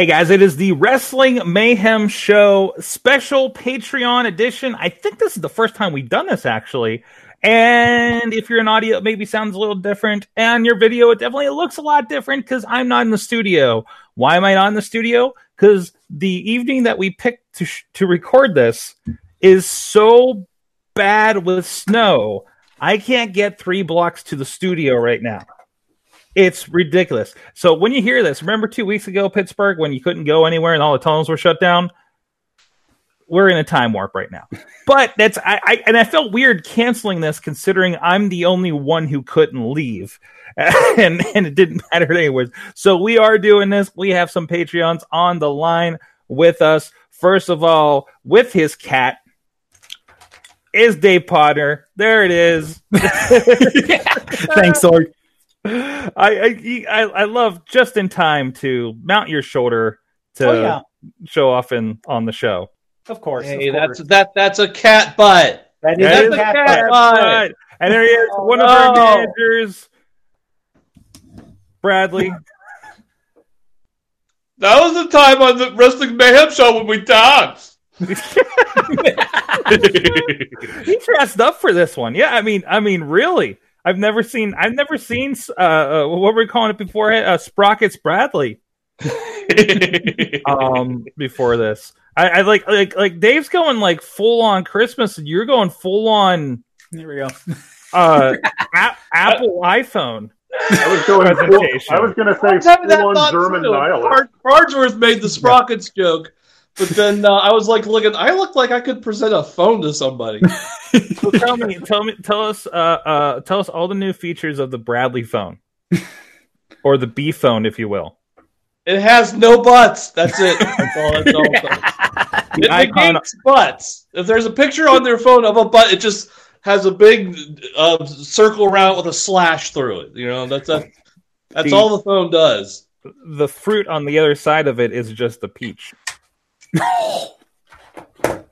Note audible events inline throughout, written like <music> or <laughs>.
Hey guys, it is the Wrestling Mayhem Show special Patreon edition. I think this is the first time we've done this actually. And if you're an audio, it maybe sounds a little different. And your video, it definitely looks a lot different because I'm not in the studio. Why am I not in the studio? Because the evening that we picked to sh- to record this is so bad with snow. I can't get three blocks to the studio right now. It's ridiculous. So when you hear this, remember two weeks ago, Pittsburgh, when you couldn't go anywhere and all the tunnels were shut down? We're in a time warp right now. <laughs> But that's I, I and I felt weird canceling this considering I'm the only one who couldn't leave. <laughs> And and it didn't matter anyways. So we are doing this. We have some Patreons on the line with us. First of all, with his cat is Dave Potter. There it is. <laughs> Thanks, Sorg. I, I I I love just in time to mount your shoulder to Oh, yeah. show off in on the show. Of course. Hey, of that's course. that that's a cat butt. that is That a is a cat cat butt. butt. And there he is, oh, one of our Oh. managers, Bradley. <laughs> That was the time on the Wrestling Mayhem show when we danced. <laughs> he dressed up for this one. Yeah, I mean, I mean, really, I've never seen, I've never seen, uh, uh what were we calling it before? Uh, Sprockets Bradley. <laughs> Um, before this, I, I like, like, like Dave's going like full on Christmas, and you're going full on There we go. uh a- Apple iPhone. I was going. Full, I was going to say was having that full on German too. dialect. Bar- Farnsworth made the sprockets joke, but then uh, I was like looking. I look like I could present a phone to somebody. <laughs> So tell me, tell me, tell us, uh, uh, tell us all the new features of the Bradley phone, <laughs> or the B phone, if you will. It has no butts. That's it. <laughs> That's all. That's all. it does. The It icon, negates butts. If there's a picture on their phone of a butt, it just has a big uh, circle around with a slash through it. You know, that's a, that's The- all the phone does. the fruit on the other side of it is just a peach.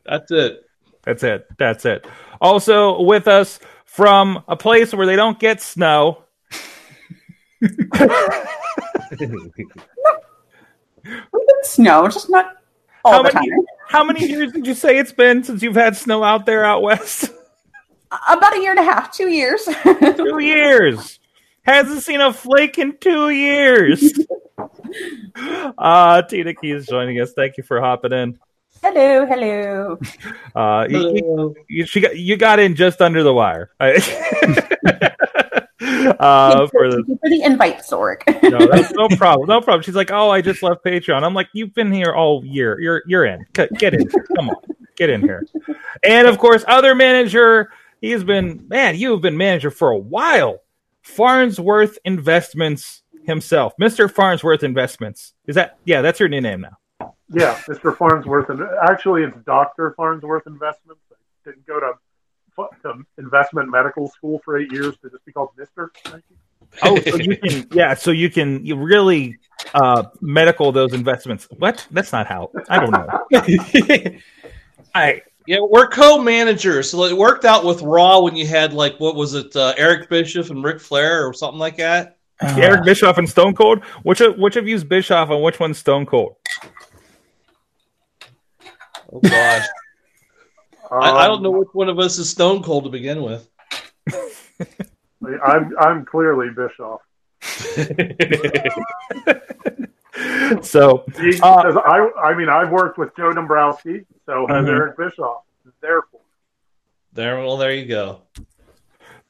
That's it. That's it. That's it. Also with us from a place where they don't get snow. We snow, just not all How the many, time. how many years did you say it's been since you've had snow out there out west? About a year and a half, two years. two years. Hasn't seen a flake in two years. <laughs> Uh Tina Key is joining us. Thank you for hopping in. hello, hello. Uh, you, you- Hello. you, she got, you got in just under the wire. <laughs> uh, for the, for the invite, Sorg. no, that's <laughs> no problem. No problem. She's like, "Oh, I just left Patreon." I'm like, "You've been here all year. You're you're in. Get, get in. Here. Come on, get in here." And of course, other manager. He has been man. You have been manager for a while. Farnsworth Investments himself, Mister Farnsworth Investments. Is that yeah? That's your new name now. Yeah, Mr. Farnsworth, and actually, it's Doctor Farnsworth Investments. I didn't go to, to investment medical school for eight years to just be called Mister. Oh, so you can yeah. So you can you really uh medical those investments. What? That's not how. I don't know. <laughs> I Yeah, we're co-managers, so it worked out with Raw when you had like what was it, uh, Eric Bischoff and Ric Flair or something like that. Eric Bischoff and Stone Cold. Which of, which of you's Bischoff and which one's Stone Cold? Oh gosh, <laughs> I, I don't Um, know which one of us is Stone Cold to begin with. I'm I'm clearly Bischoff. <laughs> So He, Uh, 'cause I I mean I've worked with Joe Dombrowski, so has Mhm. Eric Bischoff. Therefore, There, well, there you go.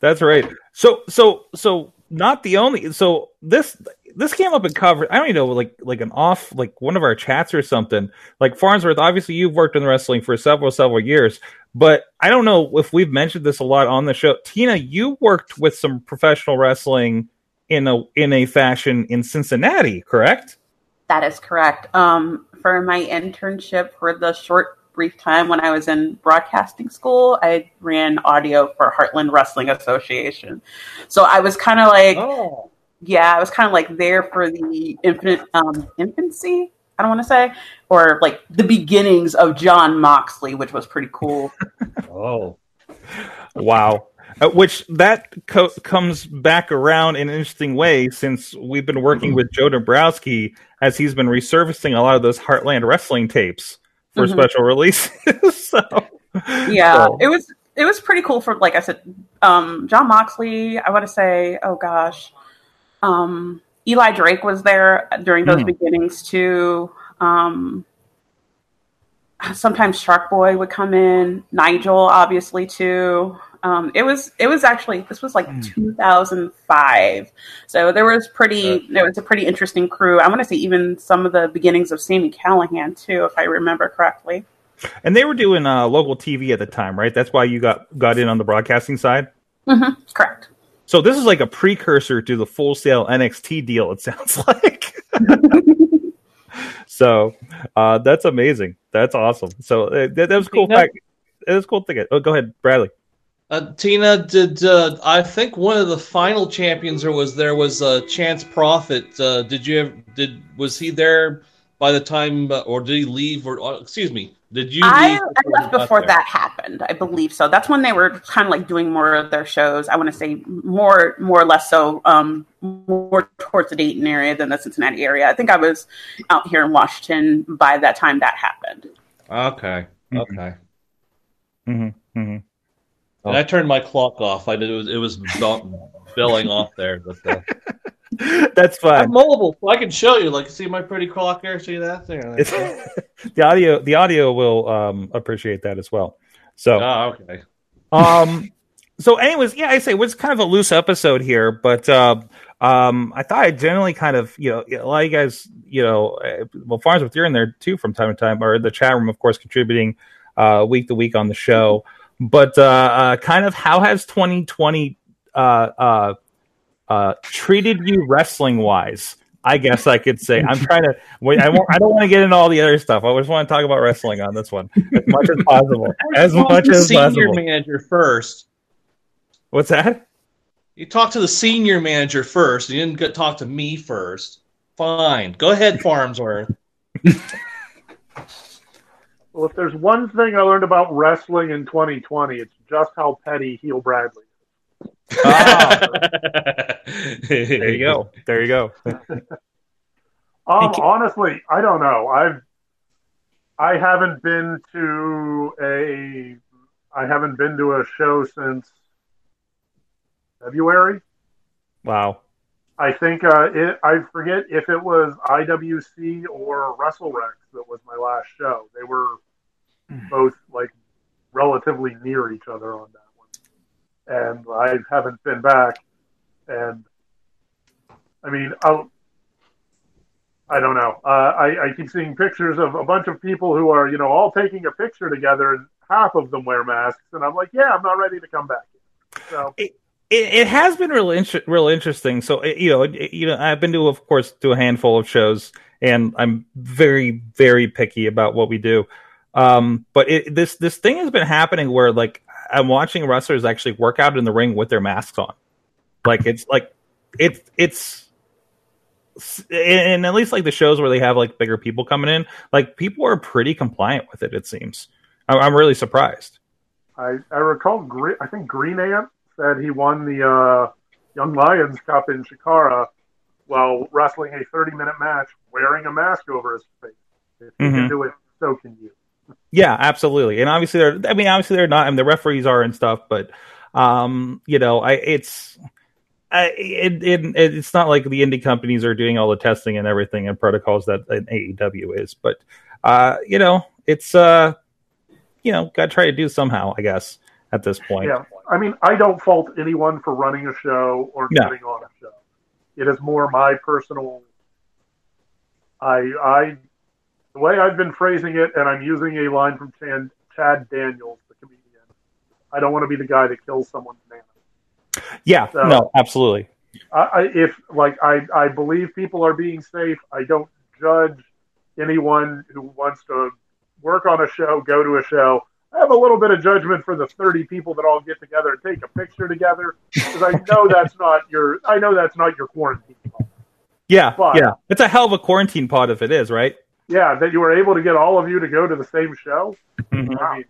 that's right. So so so not the only. So this this came up in cover. I don't even know, like like an off, like one of our chats or something. Like Farnsworth, obviously you've worked in wrestling for several several years, but I don't know if we've mentioned this a lot on the show. Tina, you worked with some professional wrestling in a in a fashion in Cincinnati, correct? That is correct. Um, for my internship for the short brief time when I was in broadcasting school, I ran audio for Heartland Wrestling Association. So I was kind of like, Oh, yeah, I was kind of like there for the infinite um, infancy. I don't want to say, or like the beginnings of Jon Moxley, which was pretty cool. <laughs> oh, Wow. Uh, which that co- comes back around in an interesting way since we've been working with Joe Dombrowski as he's been resurfacing a lot of those Heartland wrestling tapes for Mhm. special releases. <laughs> so, yeah so- it was it was pretty cool for like i said um jon moxley i want to say oh gosh um eli drake was there during those Hmm. beginnings too um sometimes shark boy would come in nigel obviously too um, it was it was actually this was like 2005 so there was pretty there was a pretty interesting crew i want to say even some of the beginnings of sami callihan too if i remember correctly and they were doing uh, local TV at the time, right? That's why you got got in on the broadcasting side. hmm correct So this is like a precursor to the Full Sail NXT deal. It <laughs> sounds like. <laughs> so uh, that's amazing. That's awesome. So uh, that, that was cool. Tina? Fact. It was cool thing. Oh, go ahead, Bradley. Uh, Tina, did uh, I think one of the final champions or was there was uh, Chance Prophet? Uh, did you have, did was he there by the time uh, or did he leave or uh, excuse me? Did you? I, leave I left before there? that happened. I believe so. That's when they were kind of like doing more of their shows. I want to say more, more or less so, um, more towards the Dayton area than the Cincinnati area. I think I was out here in Washington by that time that happened. Okay, okay. Mm-hmm, mm-hmm. And I turned my clock off. I did, it was it was bell- belling off there, but uh, <laughs> That's I'm fine. mobile, so I can show you. Like, see my pretty clock there? See that there? <laughs> It's, the audio, the audio will um, appreciate that as well. So, oh, okay. um, so anyways, yeah, I say it was kind of a loose episode here, but uh, um, I thought I generally kind of, you know, a lot of you guys, you know, uh, well, Farnsworth, you're in there too from time to time, or the chat room, of course, contributing uh, week to week on the show. But uh, uh, kind of how has 2020 uh, uh, uh, treated you wrestling wise? I guess I could say I'm trying to. Wait, I won't. I don't want to get into all the other stuff. I just want to talk about wrestling on this one as much as possible. <laughs> As Talk much as senior possible. manager first. What's that? You talk to the senior manager first. You didn't get, talk to me first. Fine. Go ahead, Farnsworth. <laughs> Well, if there's one thing I learned about wrestling in 2020, it's just how petty heel Bradley is. Ah, there you go. There you go. <laughs> Um, honestly, I don't know. I've I haven't been to a I haven't been to a show since February. Wow. I think uh, it, I forget if it was IWC or WrestleRex that was my last show. They were both like relatively near each other on that one, and I haven't been back. And I mean, i I don't know. Uh, I, I keep seeing pictures of a bunch of people who are, you know, all taking a picture together, and half of them wear masks, and I'm like, yeah, I'm not ready to come back. Yet. So It, it has been real, inter- real interesting. So it- you know, it- you know, I've been to, of course, to a handful of shows, and I'm very, very picky about what we do. Um, but it, this this thing has been happening where like I'm watching wrestlers actually work out in the ring with their masks on. Like it's like it's it's and at least like the shows where they have like bigger people coming in, like people are pretty compliant with it. It seems. I'm, I'm really surprised. I, I recall, Gre- I think Green Ant said he won the uh, Young Lions Cup in Chikara while wrestling a 30 minute match wearing a mask over his face. If he Mhm. can do it, so can you. Yeah, absolutely. And obviously they're I mean obviously they're not I mean the referees are and stuff, but um, you know, I it's I, it, it it's not like the indie companies are doing all the testing and everything and protocols that an AEW is, but uh, you know, it's uh you know, got to try to do somehow, I guess, at this point. Yeah. I mean, I don't fault anyone for running a show or No. getting on a show. It is more my personal. I I the way I've been phrasing it, and I'm using a line from Chad, Chad Daniels, the comedian. I don't want to be the guy that kills someone's man. Yeah, So- no, absolutely. I, I if like I I believe people are being safe. I don't judge anyone who wants to work on a show, go to a show. I have a little bit of judgment for the 30 people that all get together and take a picture together because I know that's not your I know that's not your quarantine. Yeah, But- yeah. It's a hell of a quarantine pod if it is, right? Yeah, that you were able to get all of you to go to the same show. Mhm. I mean,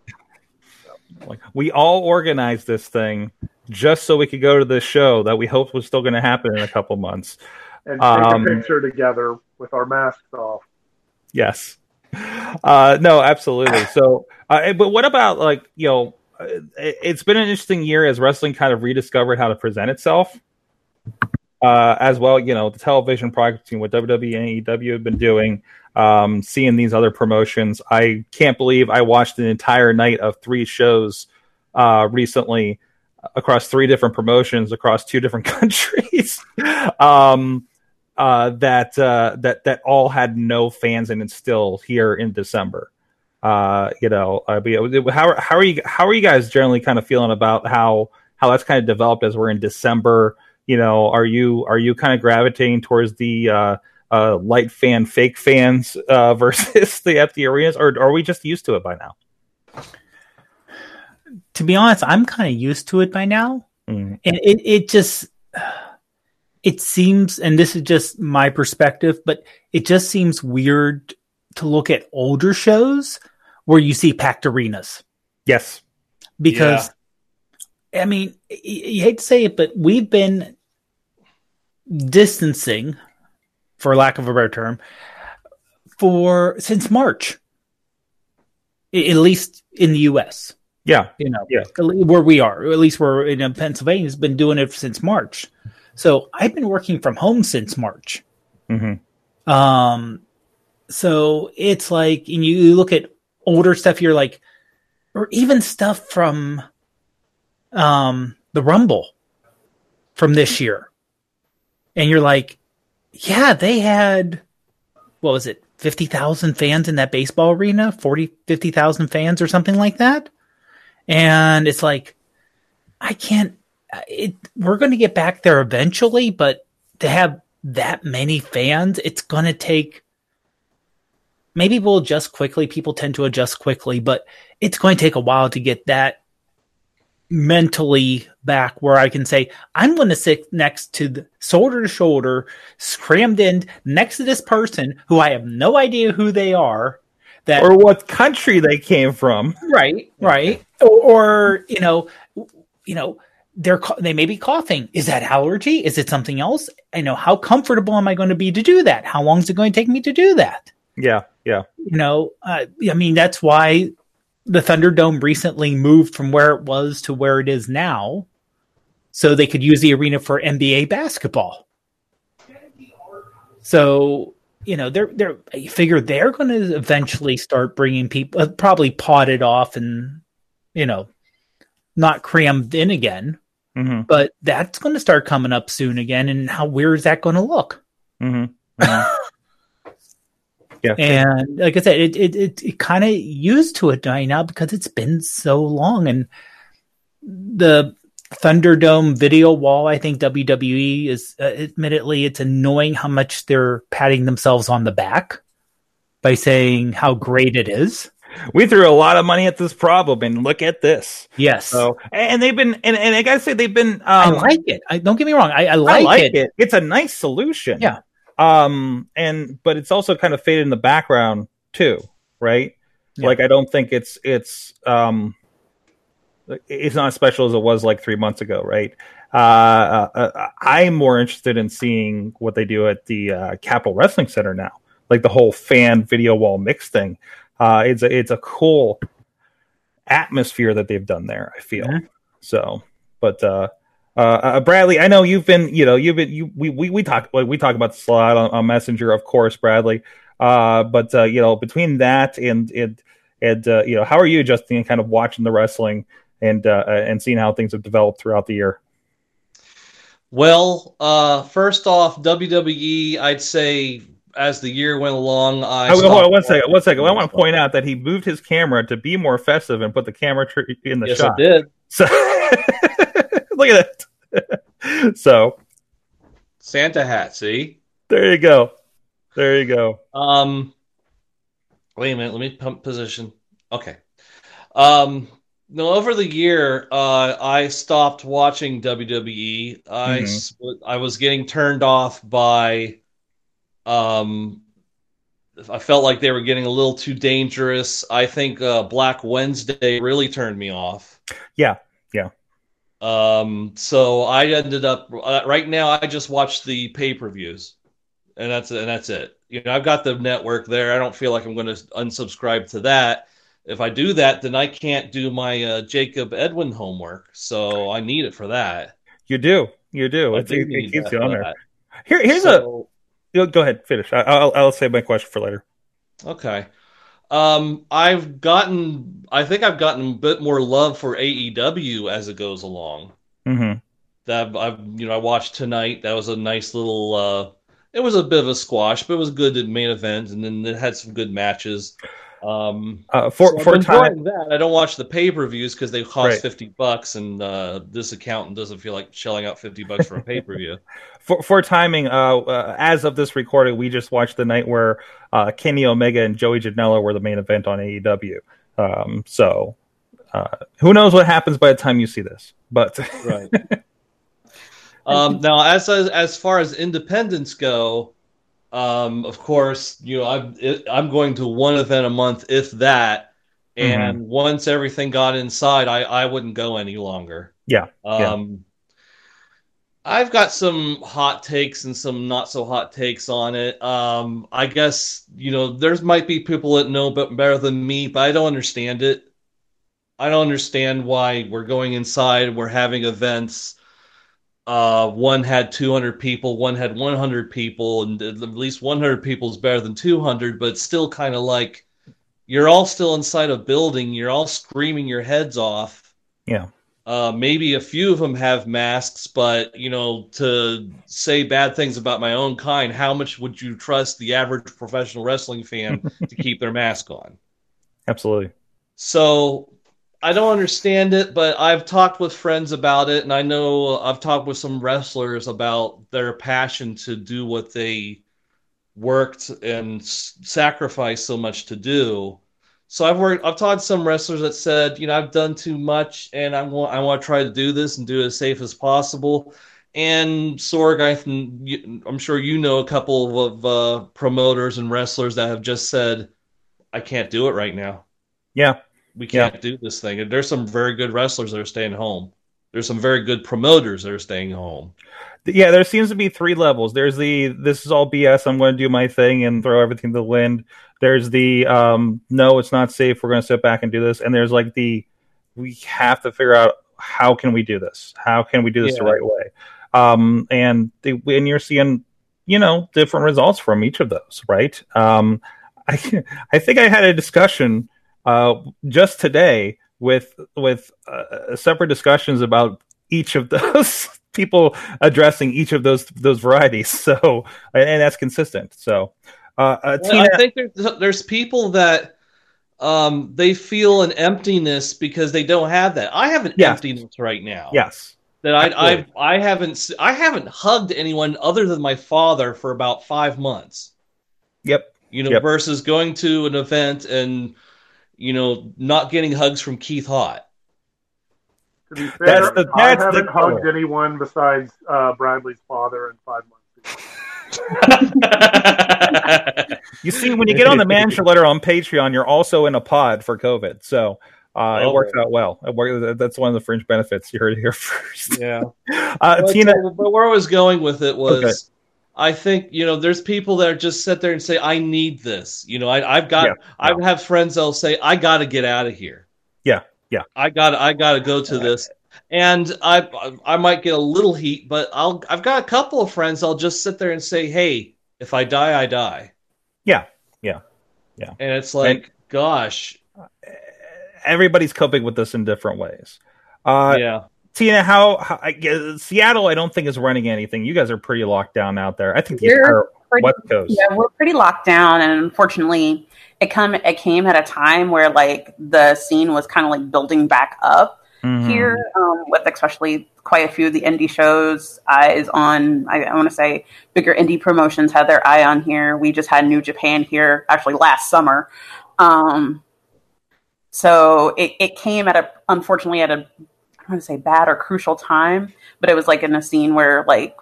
Like we all organized this thing just so we could go to this show that we hoped was still going to happen in a couple months. and take Um, a picture together with our masks off. Yes. Uh, no, absolutely. So, uh, but what about like you know? uh, It's been an interesting year as wrestling kind of rediscovered how to present itself. Uh, as well, you know, the television product, what WWE and AEW have been doing, um, seeing these other promotions. I can't believe I watched an entire night of three shows uh, recently across three different promotions across two different <laughs> countries. um, uh, that uh, that that all had no fans and it's still here in December. Uh, you know, uh, how how are you how are you guys generally kind of feeling about how how that's kind of developed as we're in December? You know, are you are you kind of gravitating towards the uh, uh, light fan, fake fans uh, <laughs> versus the empty arenas, or are we just used to it by now? to be honest, I'm kind of used to it by now. Mm. And it, it just, it seems, and this is just my perspective, but it just seems weird to look at older shows where you see packed arenas Yes. because, I mean, you hate to say it, but we've been distancing, for lack of a better term, for since March, at least in the U.S Yeah. you know, Yeah. where we are, at least we're in uh, Pennsylvania, has been doing it since March. So I've been working from home since March. hmm Um, so it's like, and you look at older stuff, you're like, or even stuff from, um, the Rumble from this year. And you're like, yeah, they had, what was it? 50,000 fans in that baseball arena, 40, 50,000 fans or something like that. And it's like, I can't, it, we're going to get back there eventually, but to have that many fans, it's going to take. Maybe we'll adjust quickly. People tend to adjust quickly, but it's going to take a while to get that mentally back where I can say, I'm going to sit next to the shoulder to shoulder, crammed in next to this person who I have no idea who they are. That Or what country they came from? right right or, or you know you know they're they may be coughing is that allergy is it something else i know how comfortable am i going to be to do that how long is it going to take me to do that Yeah. Yeah. you know uh, i mean that's why the thunderdome recently moved from where it was to where it is now so they could use the arena for nba basketball. So you know they're they're you figure they're going to eventually start bringing people uh, probably potted off and you know not crammed in again. Hmm but that's going to start coming up soon again and how weird is that going to look hmm <laughs> Yeah. and like i said it it it, it kind of used to it right now because it's been so long and the thunderdome video wall i think wwe is uh, admittedly it's annoying how much they're patting themselves on the back by saying how great it is We threw a lot of money at this problem, and look at this. yes So, and they've been, and, and I gotta say, they've been. Um, i like it I, don't get me wrong i, I, I like, like it. it. It's a nice solution. Yeah. Um, and but it's also kind of faded in the background too, right? Yeah. Like I don't think it's it's um, it's not as special as it was like three months ago, right? Uh, uh, uh, I'm more interested in seeing what they do at the uh, Capitol Wrestling Center now, like the whole fan video wall mix thing. Uh, it's a it's a cool atmosphere that they've done there. I feel Mhm. so, but uh, uh, uh, Bradley, I know you've been, you know, you've been, you we we we talk like we talk about this a lot on, on Messenger, of course, Bradley. Uh, but uh, you know, between that and and and uh, you know, how are you adjusting and kind of watching the wrestling and uh, and seeing how things have developed throughout the year? Well, uh, first off, WWE, I'd say as the year went along, I Oh, hold on one second. One second. I want to point out <laughs> that he moved his camera to be more festive and put the camera in the Yes, shot. I did. So <laughs> look at that. <laughs> so Santa hat. See. there you go. There you go. Um, wait a minute. Let me pump position. Okay. Um, no, over the year, uh, I stopped watching WWE. I Mhm. s- I was getting turned off by, um, I felt like they were getting a little too dangerous. I think uh, Black Wednesday really turned me off. Yeah, yeah. Um, so I ended up uh, right now. I just watch the pay per views, and that's and that's it. You know, I've got the network there. I don't feel like I'm going to unsubscribe to that. If I do that, then I can't do my uh, Jacob Edwin homework. So I need it for that. You do. You do. I It, do it, keeps you on there. Here, here's So- a. Go ahead. Finish. I'll, I'll save my question for later. Okay. Um, I've gotten, I think I've gotten a bit more love for AEW as it goes along. Mm-hmm. That I've, you know, I watched tonight. That was a nice little, uh, it was a bit of a squash, but it was good at main event, and then it had some good matches. Um, Uh, for so for time. that. I don't watch the pay per views because they cost Right. fifty bucks, and uh, this accountant doesn't feel like shelling out fifty bucks for a pay per view. <laughs> for, for timing, uh, uh, as of this recording, we just watched the night where uh, Kenny Omega and Joey Janela were the main event on AEW. Um, so uh, who knows what happens by the time you see this? But right. <laughs> Um, now, as as far as independents go, um, of course, you know I'm I'm going to one event a month, if that. And once everything got inside, I I wouldn't go any longer. Yeah, yeah. Um, I've got some hot takes and some not so hot takes on it. Um, I guess you know there's might be people that know but better than me, but I don't understand it. I don't understand why we're going inside. We're having events. Uh, one had 200 people, one had 100 people, and at least 100 people is better than 200. But still kind of like you're all still inside a building. You're all screaming your heads off. yeah, Uh, maybe a few of them have masks, but you know, to say bad things about my own kind, how much would you trust the average professional wrestling fan <laughs> to keep their mask on? absolutely. So I don't understand it, but I've talked with friends about it, and I know I've talked with some wrestlers about their passion to do what they worked and sacrificed so much to do. So I've worked. I've talked to some wrestlers that said, you know, I've done too much, and I want I want to try to do this and do it as safe as possible. And Sorg, I I'm sure you know a couple of uh, promoters and wrestlers that have just said, I can't do it right now Yeah, we can't do this thing. And there's some very good wrestlers that are staying home. There's some very good promoters that are staying home. yeah. There seems to be three levels. There's the this is all BS. I'm going to do my thing and throw everything to the wind. There's the um, no, it's not safe. We're going to sit back and do this. And there's like the we have to figure out how can we do this? How can we do this the right way? Um, and the, and you're seeing you know different results from each of those, right? Um, <laughs> I I think I had a discussion uh, just today with with uh, separate discussions about each of <laughs> those people addressing each of those those varieties. So and, and that's consistent. So uh, uh, Well, Tina, I think there's, there's people that um, they feel an emptiness because they don't have that. I have an Yeah. emptiness right now. yes, that I I Absolutely. I haven't I haven't hugged anyone other than my father for about five months. yep, You know, Yep. versus going to an event and you know not getting hugs from Keith Hott. To be fair, That's the- I that's the haven't hugged killer. anyone besides uh, Bradley's father in five months. <laughs> You see, when you get on the manager letter on Patreon, you're also in a pod for COVID. So uh, it Oh. works out well. It works, that's one of the fringe benefits. You heard it here <laughs> first. yeah. Uh, But, Tina, but where I was going with it was, Okay. I think you know, there's people that just sit there and say, "I need this." You know, I, I've got, Yeah, I have friends that'll say, "I got to get out of here." Yeah, yeah. I got, I got to go to this, and I, I might get a little heat, but I'll, I've got a couple of friends. I'll just sit there and say, "Hey, if I die, I die." Yeah, yeah, yeah. And it's like, gosh, everybody's coping with this in different ways. Uh, yeah. Tina, how, how I guess, Seattle? I don't think is running anything. You guys are pretty locked down out there. I think the entire pretty- West Coast. Yeah, we're pretty locked down, and unfortunately, it come it came at a time where like the scene was kind of like building back up Mhm. here, um, with especially quite a few of the indie shows. Eyes on, I, I want to say, bigger indie promotions had their eye on here. We just had New Japan here actually last summer, um, so it, it came at a unfortunately at a want to say bad or crucial time, but it was like in a scene where like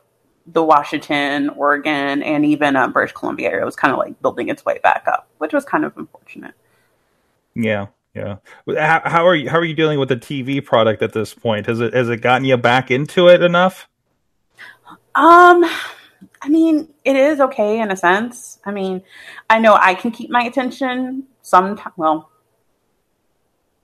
the Washington, Oregon, and even uh, British Columbia area was kind of like building its way back up, which was kind of unfortunate. Yeah, yeah. How, how are you? How are you dealing with the TV product at this point? Has it has it gotten you back into it enough? Um, I mean, it is okay in a sense. I mean, I know I can keep my attention some. Well,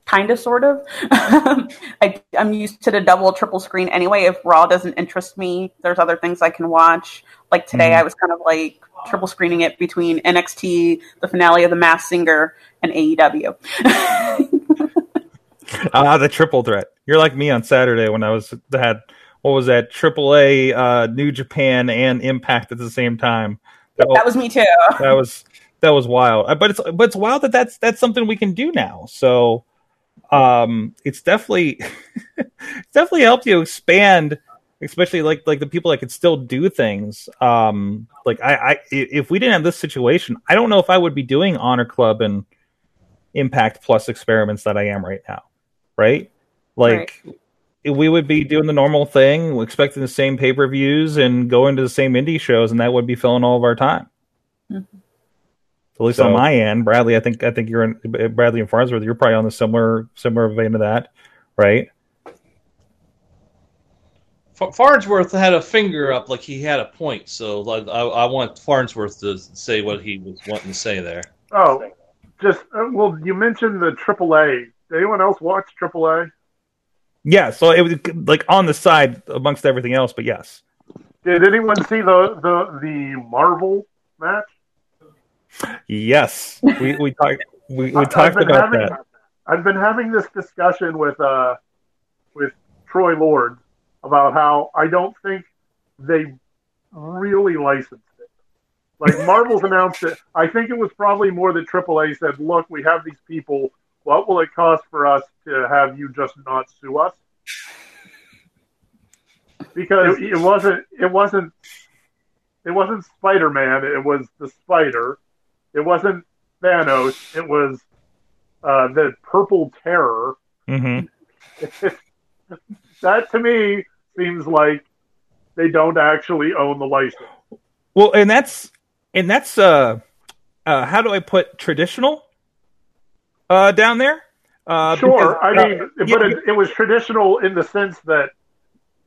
kind of, sort of. <laughs> I, I'm used to the double, triple screen anyway. If Raw doesn't interest me, there's other things I can watch. Like today, Mhm. I was kind of like triple screening it between NXT, the finale of The Masked Singer, and AEW. <laughs> Ah, the triple threat. You're like me on Saturday when I was had what was that? AAA, uh, New Japan, and Impact at the same time. That, that was me too. that was that was wild. Uh, But it's but it's wild that that's that's something we can do now. So um it's definitely <laughs> it's definitely helped you expand especially like like the people that could still do things. Um like I, I if we didn't have this situation i don't know if i would be doing honor club and impact plus experiments that i am right now right? Like if we would be doing the normal thing expecting the same pay-per-views and going to the same indie shows and that would be filling all of our time. Mhm. At least So- on my end bradley i think i think you're in bradley and farnsworth you're probably on the similar similar vein of that right Farnsworth had a finger up like he had a point, so like, I, I want Farnsworth to say what he was wanting to say there. Oh, just uh, well, you mentioned the AAA. Did anyone else watch AAA? Yeah, so it was like on the side amongst everything else, but yes. Did anyone see the the the Marvel match? Yes. We we talked we, we talked about having, that. I've been having this discussion with uh with Troy Lord about how I don't think they really licensed it. Like Marvel's <laughs> announced it. I think it was probably more that AAA said, "Look, we have these people. What will it cost for us to have you just not sue us?" Because it, it wasn't. It wasn't. It wasn't Spider Man. It was the Spider. It wasn't Thanos. It was uh, the Purple Terror. hmm <laughs> that to me seems like they don't actually own the license. Well, and that's and that's uh uh how do I put traditional uh down there? Uh Sure, because, I uh, mean, yeah, but it, it was traditional in the sense that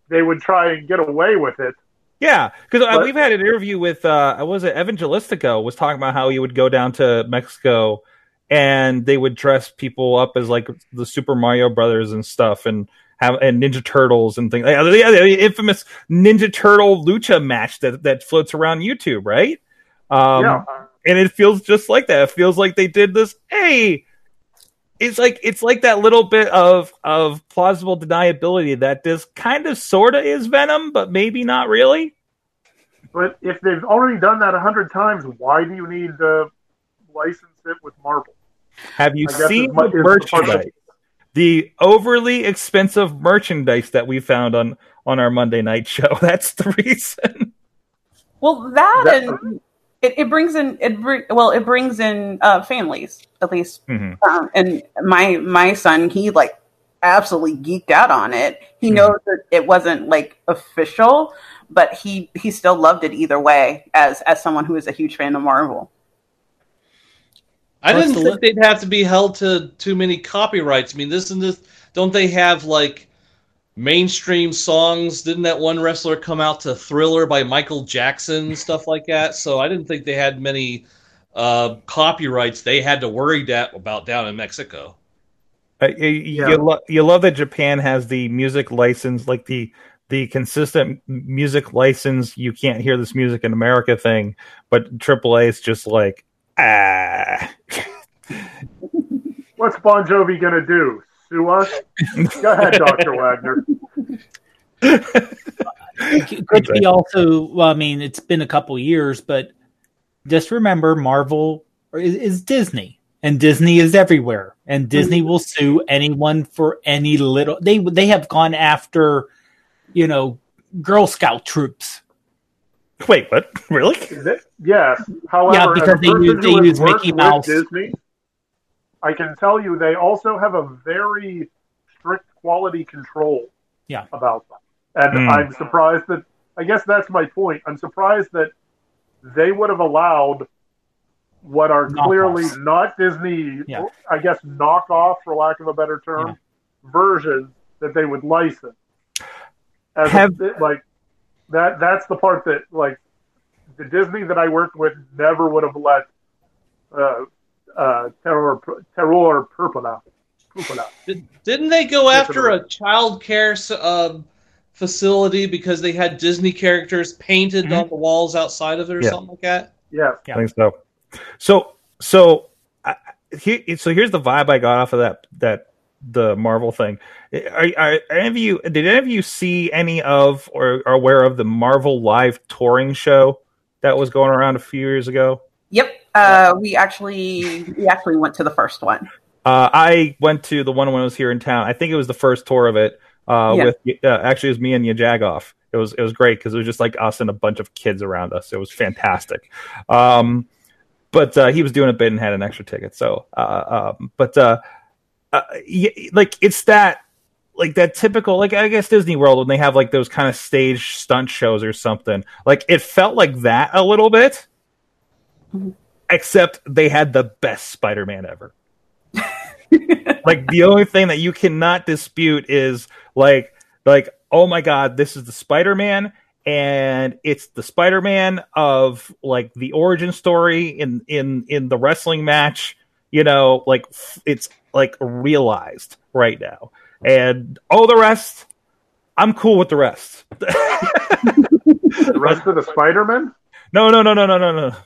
they would try and get away with it. Yeah, because uh, we've had an interview with uh, was it Evangelistico was talking about how he would go down to Mexico and they would dress people up as like the Super Mario Brothers and stuff and have and Ninja Turtles and things. Like, the, the infamous Ninja Turtle lucha match that that floats around YouTube, right? Um, yeah, and it feels just like that. It feels like they did this. Hey, it's like it's like that little bit of of plausible deniability that this kind of sorta is Venom, but maybe not really. but if they've already done that a hundred times, why do you need to license it with Marvel? Have you I seen it's mu- the it's part of- merchandise? The overly expensive merchandise that we found on on our Monday night show. <laughs> That's the reason. Well, that, That- and it, it brings in it bring, well it brings in uh, families at least. Mhm. Um, and my my son he like absolutely geeked out on it. He Mhm. knows that it wasn't like official, but he he still loved it either way. As as someone who is a huge fan of Marvel. I What's didn't the think they'd have to be held to too many copyrights. I mean, this and this. Don't they have like mainstream songs? Didn't that one wrestler come out to Thriller by Michael Jackson stuff like that? So I didn't think they had many uh, copyrights they had to worry that about down in Mexico. Uh, you, Yeah. you, lo- you love that Japan has the music license, like the the consistent music license. You can't hear this music in America thing, but AAA is just like ah. <laughs> What's Bon Jovi gonna do? Sue us? Go ahead, <laughs> Doctor Wagner. It could be also. Well, I mean, it's been a couple years, but just remember, Marvel is, is Disney, and Disney is everywhere, and hmm. Disney will sue anyone for any little. They they have gone after, you know, Girl Scout troops. Wait, what? <laughs> Really? Th- Yes. However, Yeah, because they use- they use Mickey Mouse. Disney, I can tell you they also have a very strict quality control Yeah. about them. And Hmm. I'm surprised that, I guess that's my point. I'm surprised that they would have allowed what are Knockoffs. clearly not Disney, Yeah. I guess knockoff, for lack of a better term, Yeah. versions that they would license. As a- Have- like that that's the part that like the Disney that I worked with never would have let uh, uh, Terror Terror Purpura. Purpura. Did, didn't they go after a child care s- um, facility because they had Disney characters painted Mhm. on the walls outside of it or Yeah. something like that? Yes. Yeah. I think so. So, so, I, he, so here's the vibe I got off of that that the Marvel thing. Are, are any of you? Did any of you see any of or are aware of the Marvel live touring show that was going around a few years ago? Yep. Uh, we actually we actually went to the first one. Uh, I went to the one when I was here in town. I think it was the first tour of it. Uh, Yeah. with uh, actually it was me and Yajagoff. It was it was great because it was just like us and a bunch of kids around us. It was fantastic. Um, but uh, he was doing a bit and had an extra ticket. So, uh, um, but uh, uh, like it's that like that typical like I guess Disney World when they have like those kind of stage stunt shows or something. Like it felt like that a little bit, Mhm. Except they had the best Spider-Man ever. <laughs> Like the only thing that you cannot dispute is like like oh my god this is the spider-man and it's the spider-man of like the origin story in in in the wrestling match you know like f- it's like realized right now. And all the rest? I'm cool with the rest. <laughs> The rest of the Spider-Man? no no no no no no no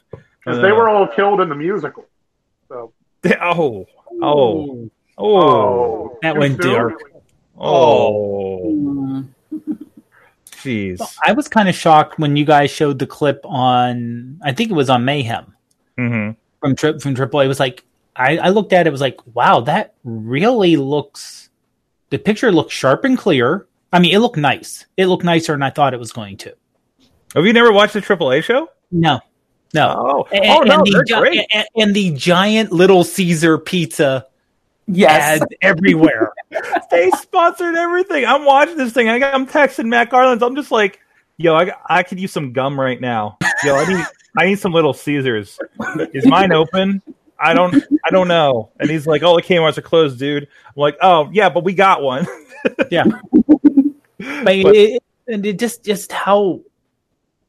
Because No, they were all killed in the musical. So, <laughs> oh oh oh oh. That Too went soon? dark. oh Mm. jeez I was kind of shocked when you guys showed the clip on. I think it was on Mayhem hmm from Trip from AAA. It was like I, I looked at it. it Was like, wow, that really looks. The picture looked sharp and clear. I mean, it looked nice. It looked nicer than I thought it was going to. have you never watched the AAA show No, no. Oh, And, oh no, and the they're great. and, and the giant Little Caesar pizza Yes. everywhere. <laughs> They sponsored everything. I'm watching this thing. I got, I'm texting Matt Garland. I'm just like, yo, I, I could use some gum right now. Yo, I need I need some Little Caesars. Is mine open? I don't I don't know. And he's like, oh, the Kmart's are closed, dude. I'm like, oh yeah, but we got one. <laughs> <laughs> But, But- it, and it just just how,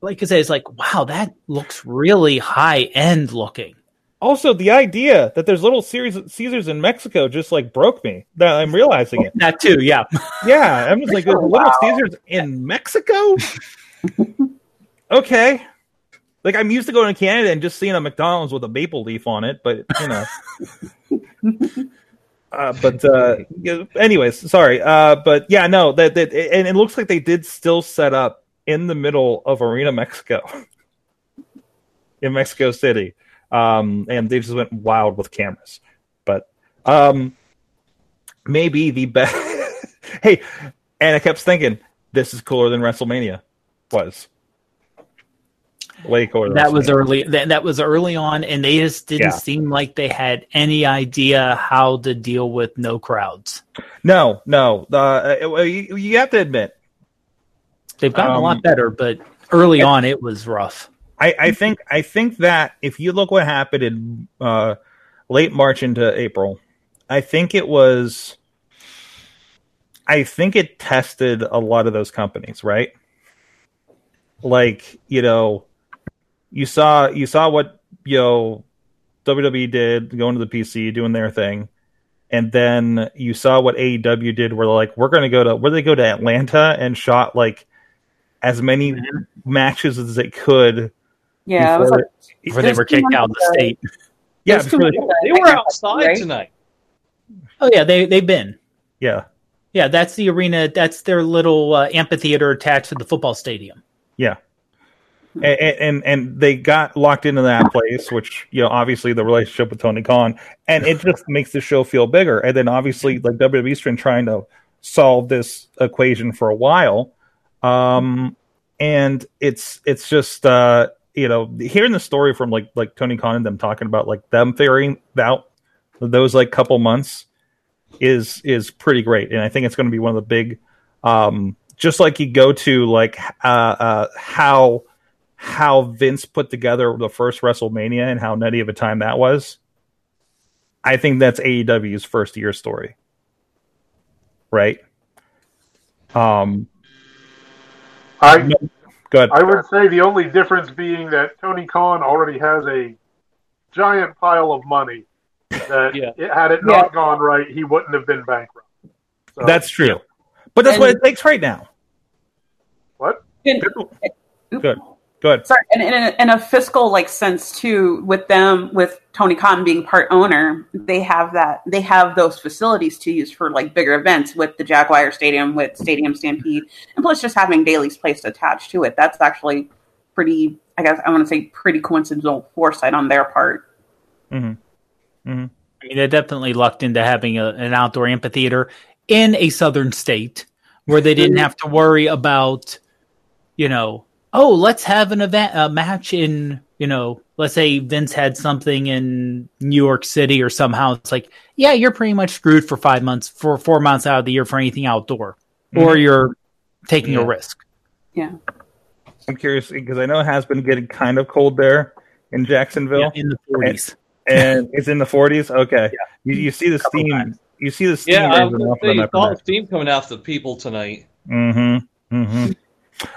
like I said, it's like wow, that looks really high end looking. Also, the idea that there's Little Caesars, Caesars in Mexico just like broke me. That I'm realizing it. That too, yeah. <laughs> Yeah, I'm just like, there's Little Caesars in Mexico. okay, like I'm used to going to Canada and just seeing a McDonald's with a maple leaf on it, but you know. <laughs> Uh, but uh, anyways, sorry. Uh, but yeah, no, that, that and it looks like they did still set up in the middle of Arena Mexico, <laughs> in Mexico City, um, and they just went wild with cameras. But um, maybe the best. <laughs> hey, and I kept thinking this is cooler than WrestleMania was. Way cooler. That was early. That, that was early on, and they just didn't Yeah. seem like they had any idea how to deal with no crowds. no, no. Uh, you, you have to admit, They've gotten a Um, lot better, but early on it was rough. I, I think I think that if you look what happened in uh, late March into April, I think it was. I think it tested a lot of those companies, right? Like you know, you saw you saw what you know WWE did going to the PC doing their thing, and then you saw what AEW did, where like we're going to go to where they go to Atlanta and shot like as many matches as they could Yeah. It was before like, Before they were too kicked out of the state. Yeah, there's too before much they- They were outside right? tonight. Oh yeah, they they've been. Yeah, Yeah, that's the arena. That's their little uh, amphitheater attached to the football stadium. yeah. And, and and they got locked into that place, which you know, obviously the relationship with Tony Khan, and it just <laughs> makes the show feel bigger. And then obviously, like WWE's been trying to solve this equation for a while, um, and it's it's just uh, you know hearing the story from like like Tony Khan and them talking about like them figuring out those like couple months is is pretty great, and I think it's going to be one of the big, um, just like you go to like uh, uh, how how Vince put together the first WrestleMania and how nutty of a time that was. I think that's AEW's first year story, right? Um, I good. I would say the only difference being that Tony Khan already has a giant pile of money that Yeah. it, had it not gone right, he wouldn't have been bankrupt. So, That's true, but that's And- what it takes right now. what? And- Good, good. Sorry, and in a, in a fiscal like sense too, with them, with Tony Khan being part owner, they have that they have those facilities to use for like bigger events with the Jaguar Stadium, with Stadium Stampede, and plus just having Daly's Place attached to it. That's actually pretty. I guess I want to say pretty coincidental foresight on their part. hmm hmm I mean, they definitely lucked into having a, an outdoor amphitheater in a southern state where they didn't have to worry about, you know, oh, let's have an event, a match in, you know, let's say Vince had something in New York City or somehow it's like, yeah, you're pretty much screwed for five months, for four months out of the year for anything outdoor, or you're taking a risk. Yeah, I'm curious because I know it has been getting kind of cold there in Jacksonville. in the 40s. and it's in the 40s. Okay, you, you see the steam. times. You see the steam. Yeah, I was rising gonna off of say, you saw the steam coming out the people tonight. Mm-hmm. Mm-hmm.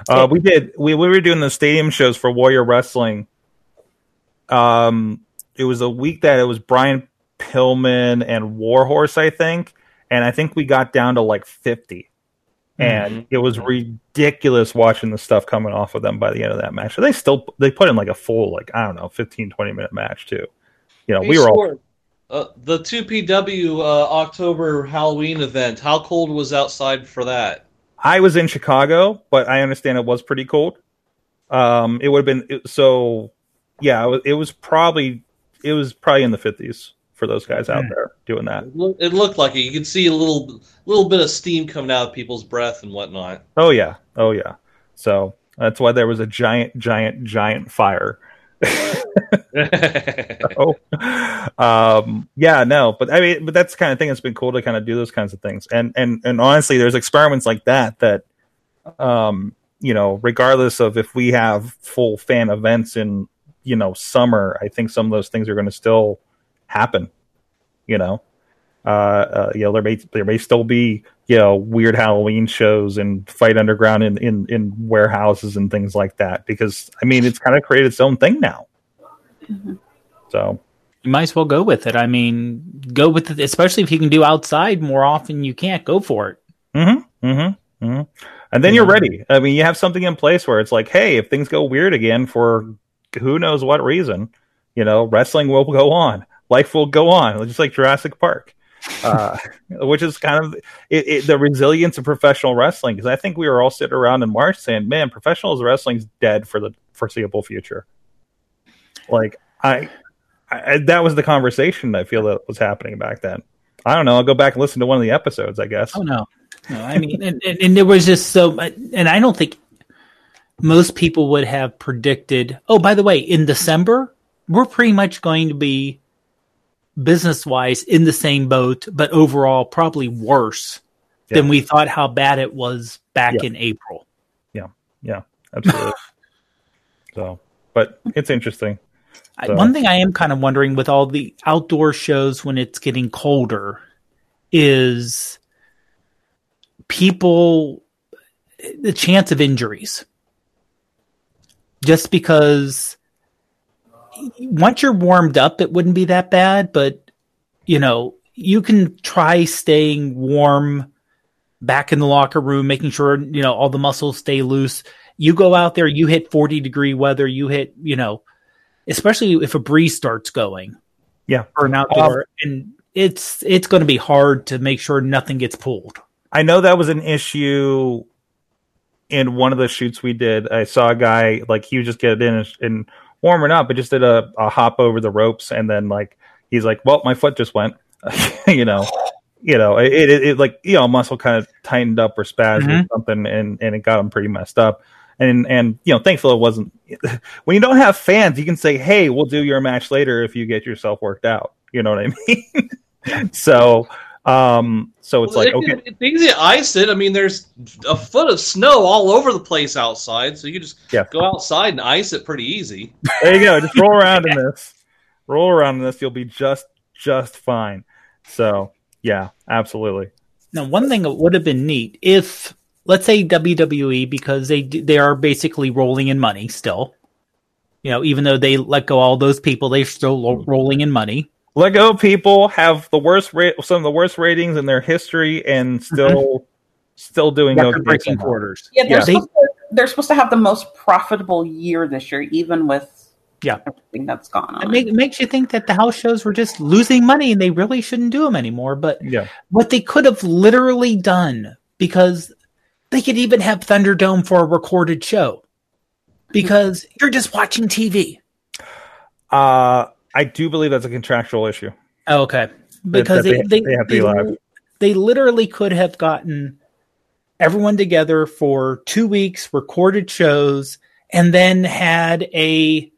Uh, we did. We we were doing the stadium shows for Warrior Wrestling. Um, it was a week that it was Brian Pillman and Warhorse, I think, and I think we got down to like fifty, and it was ridiculous watching the stuff coming off of them by the end of that match. They still they put in like a full like I don't know 15, 20 minute match too. You know, Hey, we were all uh, the two PW uh, October Halloween event. How cold was outside for that? I was in Chicago, but I understand it was pretty cold. Um, it would have been it- so. Yeah, it was, it was probably it was probably in the fifties for those guys out there doing that. It It looked like it. You could see a little little bit of steam coming out of people's breath and whatnot. Oh yeah, oh yeah. So that's why there was a giant, giant, giant fire. <laughs> <laughs> <laughs> um, yeah, no, but I mean, but that's the kind of thing that's been cool to kind of do those kinds of things. And and and honestly, there's experiments like that that, um, you know, regardless of if we have full fan events in you know summer, I think some of those things are going to still happen. You know, uh, uh, you know, there may there may still be you know weird Halloween shows and fight underground in in in warehouses and things like that because I mean it's kind of created its own thing now. So You might as well go with it. I mean, go with it, especially if you can do outside more often. You can't go for it. Mm-hmm. Mm-hmm. Mm-hmm. And then you're ready. I mean, you have something in place where it's like, hey, if things go weird again for who knows what reason, you know, wrestling will go on. Life will go on, just like Jurassic Park, uh, <laughs> which is kind of it, it, the resilience of professional wrestling. Because I think we were all sitting around in March saying, man, professional wrestling's dead for the foreseeable future. Like, I, I that was the conversation I feel that was happening back then. I don't know. I'll go back and listen to one of the episodes, I guess. Oh no, no. I mean, and, and, there was just so, uh, and I don't think most people would have predicted. Oh, by the way, in December, we're pretty much going to be business wise in the same boat, but overall probably worse than we thought how bad it was back Yeah. in April. Yeah. Yeah, absolutely. <sighs> so, but it's interesting. I, one thing I am kind of wondering with all the outdoor shows when it's getting colder is people the chance of injuries. Just because once you're warmed up, it wouldn't be that bad, but you know, you can try staying warm back in the locker room, making sure, you know, all the muscles stay loose. You go out there, you hit 40 degree weather, you hit, you know, especially if a breeze starts going Yeah. or an outdoor and it's it's going to be hard to make sure nothing gets pulled. I know that was an issue in one of the shoots we did. I saw a guy like he would just get in and, and warming up, but just did a, a hop over the ropes, and then like he's like, "Well, my foot just went," <laughs> you know, you know, it, it, it like you know, muscle kind of tightened up or spasmed or Mhm. something, and and it got him pretty messed up. And and you know, thankfully it wasn't. <laughs> When you don't have fans, you can say, "Hey, we'll do your match later if you get yourself worked out." You know what I <laughs> mean? so, um, so it's Well, like it- okay, it's easy to ice it. I mean, there's a foot of snow all over the place outside, so you just Yeah. go outside and ice it pretty easy. <laughs> There you go. Just roll around in this. Roll around in this. You'll be just just fine. So yeah, absolutely. Now, one thing that would have been neat if, let's say WWE, because they they are basically rolling in money still. You know, even though they let go all those people, they're still lo- rolling in money. Lego people have the worst rate, some of the worst ratings in their history, and still mm-hmm. still doing okay. Record breaking quarters. Yeah, they're, Yeah. Supposed to, they're supposed to have the most profitable year this year, even with Yeah. everything that's gone It, on. make, it makes you think that the house shows were just losing money and they really shouldn't do them anymore. But Yeah, what they could have literally done, because they could even have Thunderdome for a recorded show, because you're just watching TV. uh, I do believe that's a contractual issue. Oh, okay. Because they, they- they, they have to be live. they literally could have gotten everyone together for two weeks, recorded shows, and then had a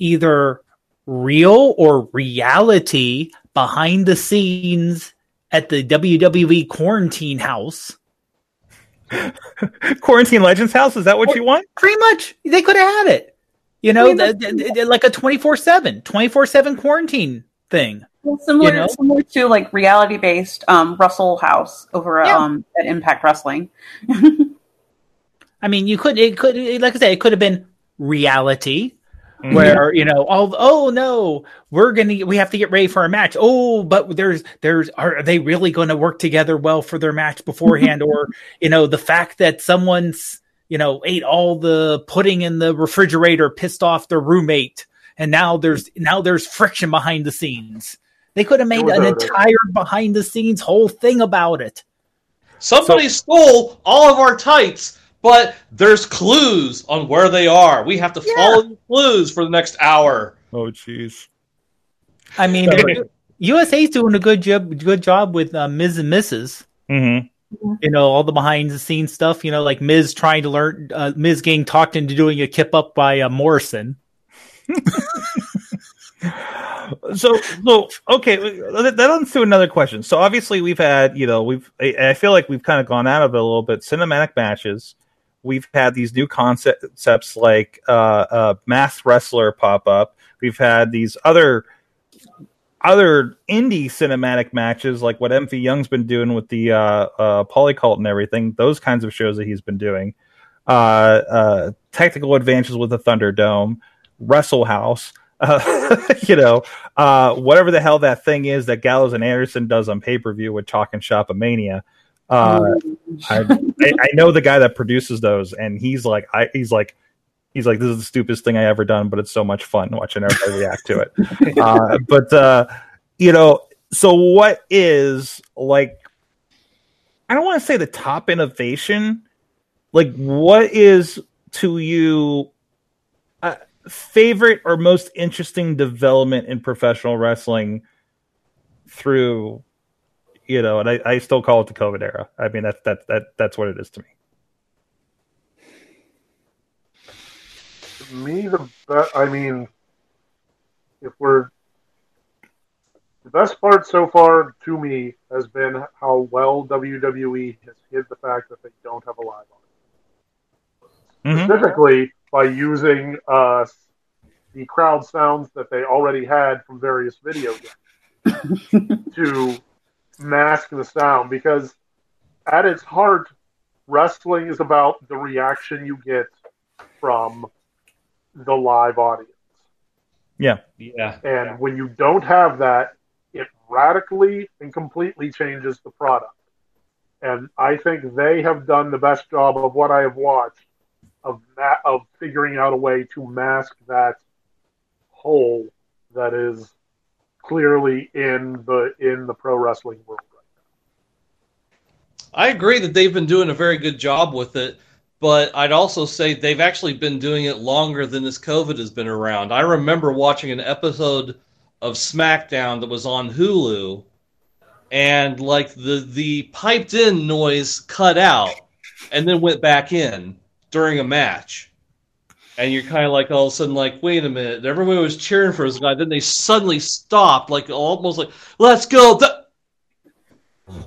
either real or reality behind the scenes at the WWE quarantine house. Quarantine Legends House. Is that what you want? Pretty much, they could have had it. You know, I the- the- the- like a 24 7, 24 7 quarantine thing. Well, similar, you know? similar to like reality based um, Wrestle House over Yeah. um, at Impact Wrestling. <laughs> I mean, you could, it could, like I said, it could have been reality Mm-hmm. where, you know, all, oh no, we're going to, we have to get ready for a match. Oh, but there's, there's, are they really going to work together well for their match beforehand? or, <laughs> you know, the fact that someone's, you know, ate all the pudding in the refrigerator, pissed off their roommate. And now there's, now there's friction behind the scenes. They could have made an a- entire behind the scenes whole thing about it. Somebody stole all of our tights, but there's clues on where they are. We have to follow the clues for the next hour. Oh, jeez. I mean, USA's doing a good job, good job with uh, Miz and Mrs. hmm You know, all the behind the scenes stuff. You know, like Miz trying to learn, uh, Miz getting talked into doing a kip up by uh, Morrison. <laughs> So, so okay, that that leads to another question. So, obviously, we've had, you know, we've, I I feel like we've kind of gone out of it a little bit. Cinematic matches. We've had these new concepts like uh, uh, masked wrestler pop up. We've had these other other indie cinematic matches like what MV Young's been doing with the uh, uh, Polycult and everything. Those kinds of shows that he's been doing. Uh, uh, technical advances with the Thunderdome, Wrestle House. <laughs> Uh, you know, uh, whatever the hell that thing is that Gallows and Anderson does on pay per view with Talk and Shop Mania. Uh, I, I, I know the guy that produces those, and he's like, I, he's like, he's like, this is the stupidest thing I ever done, but it's so much fun watching everybody react to it. <laughs> Uh, but uh, you know, so what is like? I don't want to say the top innovation. Like, what is to you uh, favorite or most interesting development in professional wrestling through? You know, and I, I still call it the COVID era. I mean, that's that that that's what it is to me. To me, the be- I mean, if we're the best part so far to me has been how well WWE has hid the fact that they don't have a live audience. Mhm. Specifically by using uh, the crowd sounds that they already had from various video games <laughs> to mask the sound because at its heart wrestling is about the reaction you get from the live audience. Yeah, Yeah. and when you don't have that it radically and completely changes the product. And i think they have done the best job of what i have watched of that of figuring out a way to mask that hole that is clearly in the in the pro wrestling world. Right now. I agree that they've been doing a very good job with it, but I'd also say they've actually been doing it longer than this COVID has been around. I remember watching an episode of SmackDown that was on Hulu, and like the the piped in noise cut out and then went back in during a match. And you're kind of like all of a sudden like, wait a minute, everybody was cheering for this guy. Then they suddenly stopped, like almost like, let's go. th-"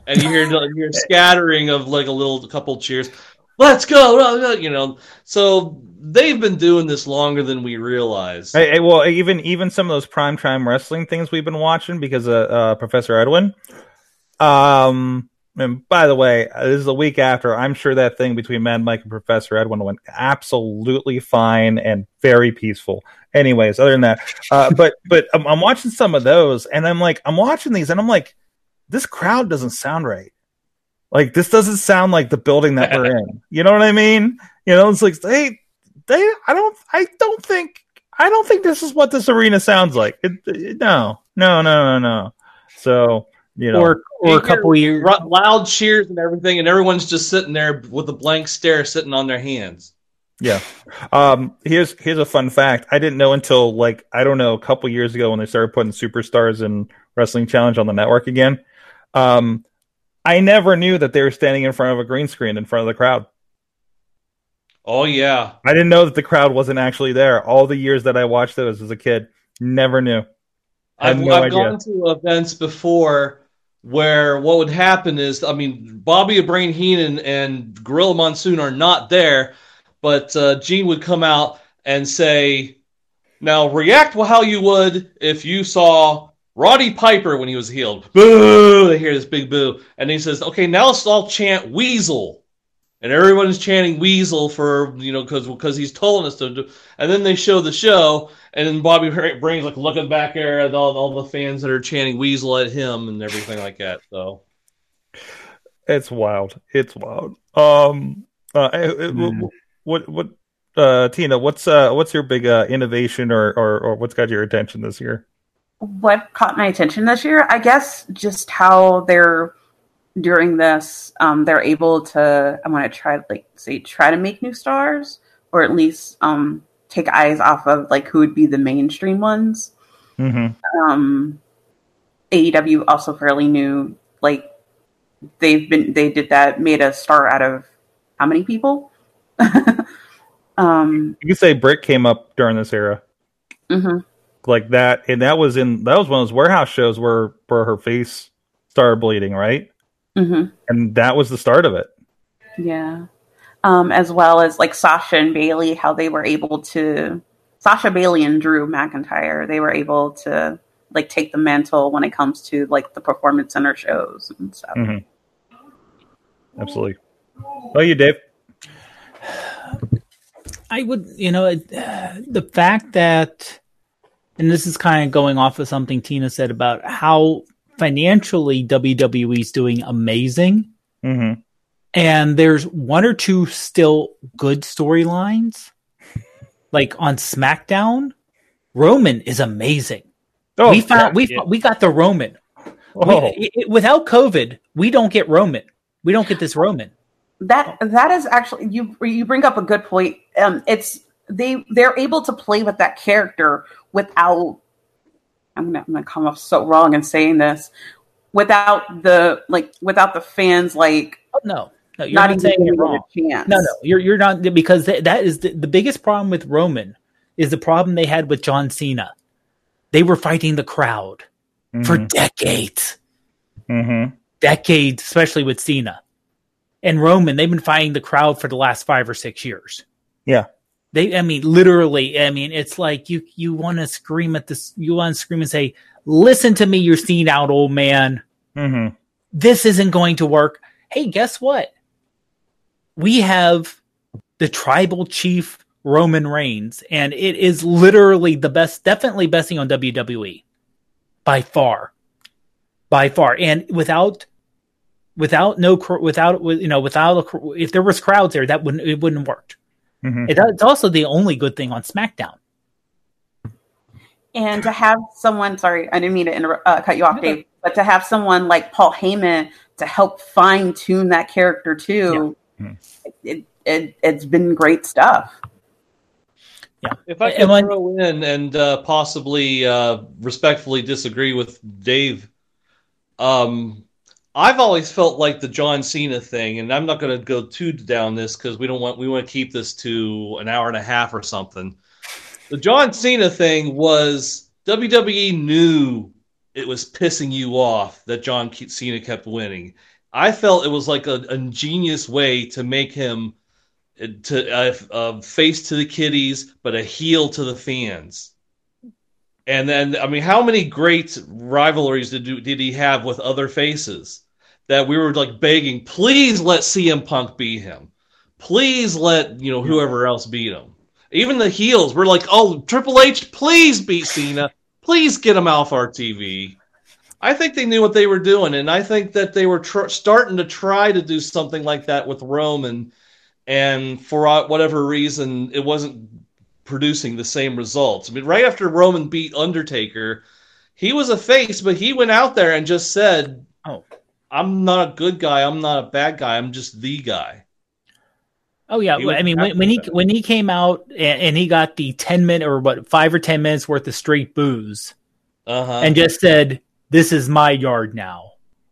and you hear you hear scattering of like a little couple cheers. Let's go, you know. So they've been doing this longer than we realize. Hey, hey, well, even even some of those prime time wrestling things we've been watching because of uh, Professor Edwin. Um, and by the way, uh, this is a week after. I'm sure that thing between Mad Mike and Professor Edwin went absolutely fine and very peaceful. Anyways, other than that, uh, <laughs> but but I'm, I'm watching some of those, and I'm like, I'm watching these, and I'm like, this crowd doesn't sound right. Like this doesn't sound like the building that we're <laughs> in. You know what I mean? You know, it's like they they I don't I don't think I don't think this is what this arena sounds like. It, it- no, no, no, no, no. So you know, or or a couple years. Loud cheers and everything, and everyone's just sitting there with a blank stare sitting on their hands. Yeah. Um, here's here's a fun fact. I didn't know until like I don't know a couple years ago when they started putting superstars and wrestling challenge on the network again. Um, I never knew that they were standing in front of a green screen in front of the crowd. Oh yeah, I didn't know that the crowd wasn't actually there. All the years that I watched those as a kid, never knew. I've, no I've gone to events before where what would happen is, I mean, Bobby Brain Heenan and Gorilla Monsoon are not there, but uh, Gene would come out and say, "Now react how you would if you saw Roddy Piper when he was healed." Boo! They hear this big boo, and he says, "Okay, now let's all chant Weasel." And everyone's chanting Weasel for you know because because he's telling us to do. And then they show the show, and then Bobby Brain's like looking back there at all, all the fans that are chanting Weasel at him and everything like that. So It's wild. It's wild. Um, uh, eh, eh, Hmm. what what uh, Tina? What's uh, what's your big uh, innovation or, or or what's got your attention this year? what caught my attention this year i guess just how they're during this um they're able to i want to try like say try to make new stars or at least um take eyes off of like who would be the mainstream ones Mm-hmm. um aew also fairly new like they've been they did that made a star out of how many people <laughs> um You could say Brick came up during this era. mhm. like that and that was in that was one of those warehouse shows where where her face started bleeding right Mhm. and that was the start of it Yeah. Um, as well as like Sasha and Bayley, how they were able to Sasha Bayley and Drew McIntyre, they were able to like take the mantle when it comes to like the performance center shows and stuff. Mhm. absolutely oh you dave I would, you know, it, the fact that, and this is kind of going off of something Tina said about how financially WWE is doing amazing, mm-hmm. and there's one or two still good storylines, like on SmackDown. Roman is amazing. oh we found we yeah. we got the Roman. We- oh, it- it- without COVID, we don't get Roman. We don't get this Roman. That that is actually you you bring up a good point. Um, it's they they're able to play with that character without. I'm gonna, I'm gonna come off so wrong in saying this. Without the like, without the fans like Oh, no, no, you're not, not, saying giving it wrong. No, no, you're you're not because th- that is the, the biggest problem with Roman is the problem they had with John Cena. They were fighting the crowd for decades, mm-hmm. decades, especially with Cena and Roman. They've been fighting the crowd for the last five or six years. yeah They, I mean, literally, I mean, it's like you you want to scream at this, you want to scream and say, "Listen to me, you're seen out, old man." mm-hmm. this isn't going to work. Hey, guess what? We have the tribal chief Roman Reigns, and it is literally the best, definitely best thing on WWE by far, by far. And without, without no, without, you know, without, a, if there was crowds there, that wouldn't, it wouldn't worked. Mm-hmm. It, it's also the only good thing on SmackDown. And to have someone, sorry, I didn't mean to inter- uh, cut you off, Dave, but to have someone like Paul Heyman to help fine tune that character too, Yeah. it, it, it's been great stuff. Yeah. If I can could when- throw in and uh, possibly uh, respectfully disagree with Dave, um, I've always felt like the John Cena thing, and I'm not going to go too down this because we don't want we want to keep this to an hour and a half or something. The John Cena thing was WWE knew it was pissing you off that John Cena kept winning. I felt it was like a, a ingenious way to make him to uh, uh, face to the kiddies, but a heel to the fans. And then, I mean, how many great rivalries did did he have with other faces that we were like begging, please let CM Punk beat him, please let you know whoever else beat him. Even the heels we're like, oh, Triple H, please beat Cena, please get him off our TV. I think they knew what they were doing, and I think that they were tr- starting to try to do something like that with Roman and for uh, whatever reason, it wasn't producing the same results. I mean, right after Roman beat Undertaker, he was a face, but he went out there and just said, Oh. I'm not a good guy. I'm not a bad guy. I'm just the guy." Oh yeah, He I mean when, when he when he came out and, and he got the ten minute or what five or ten minutes worth of straight booze Uh huh. and just said, "This is my yard now,"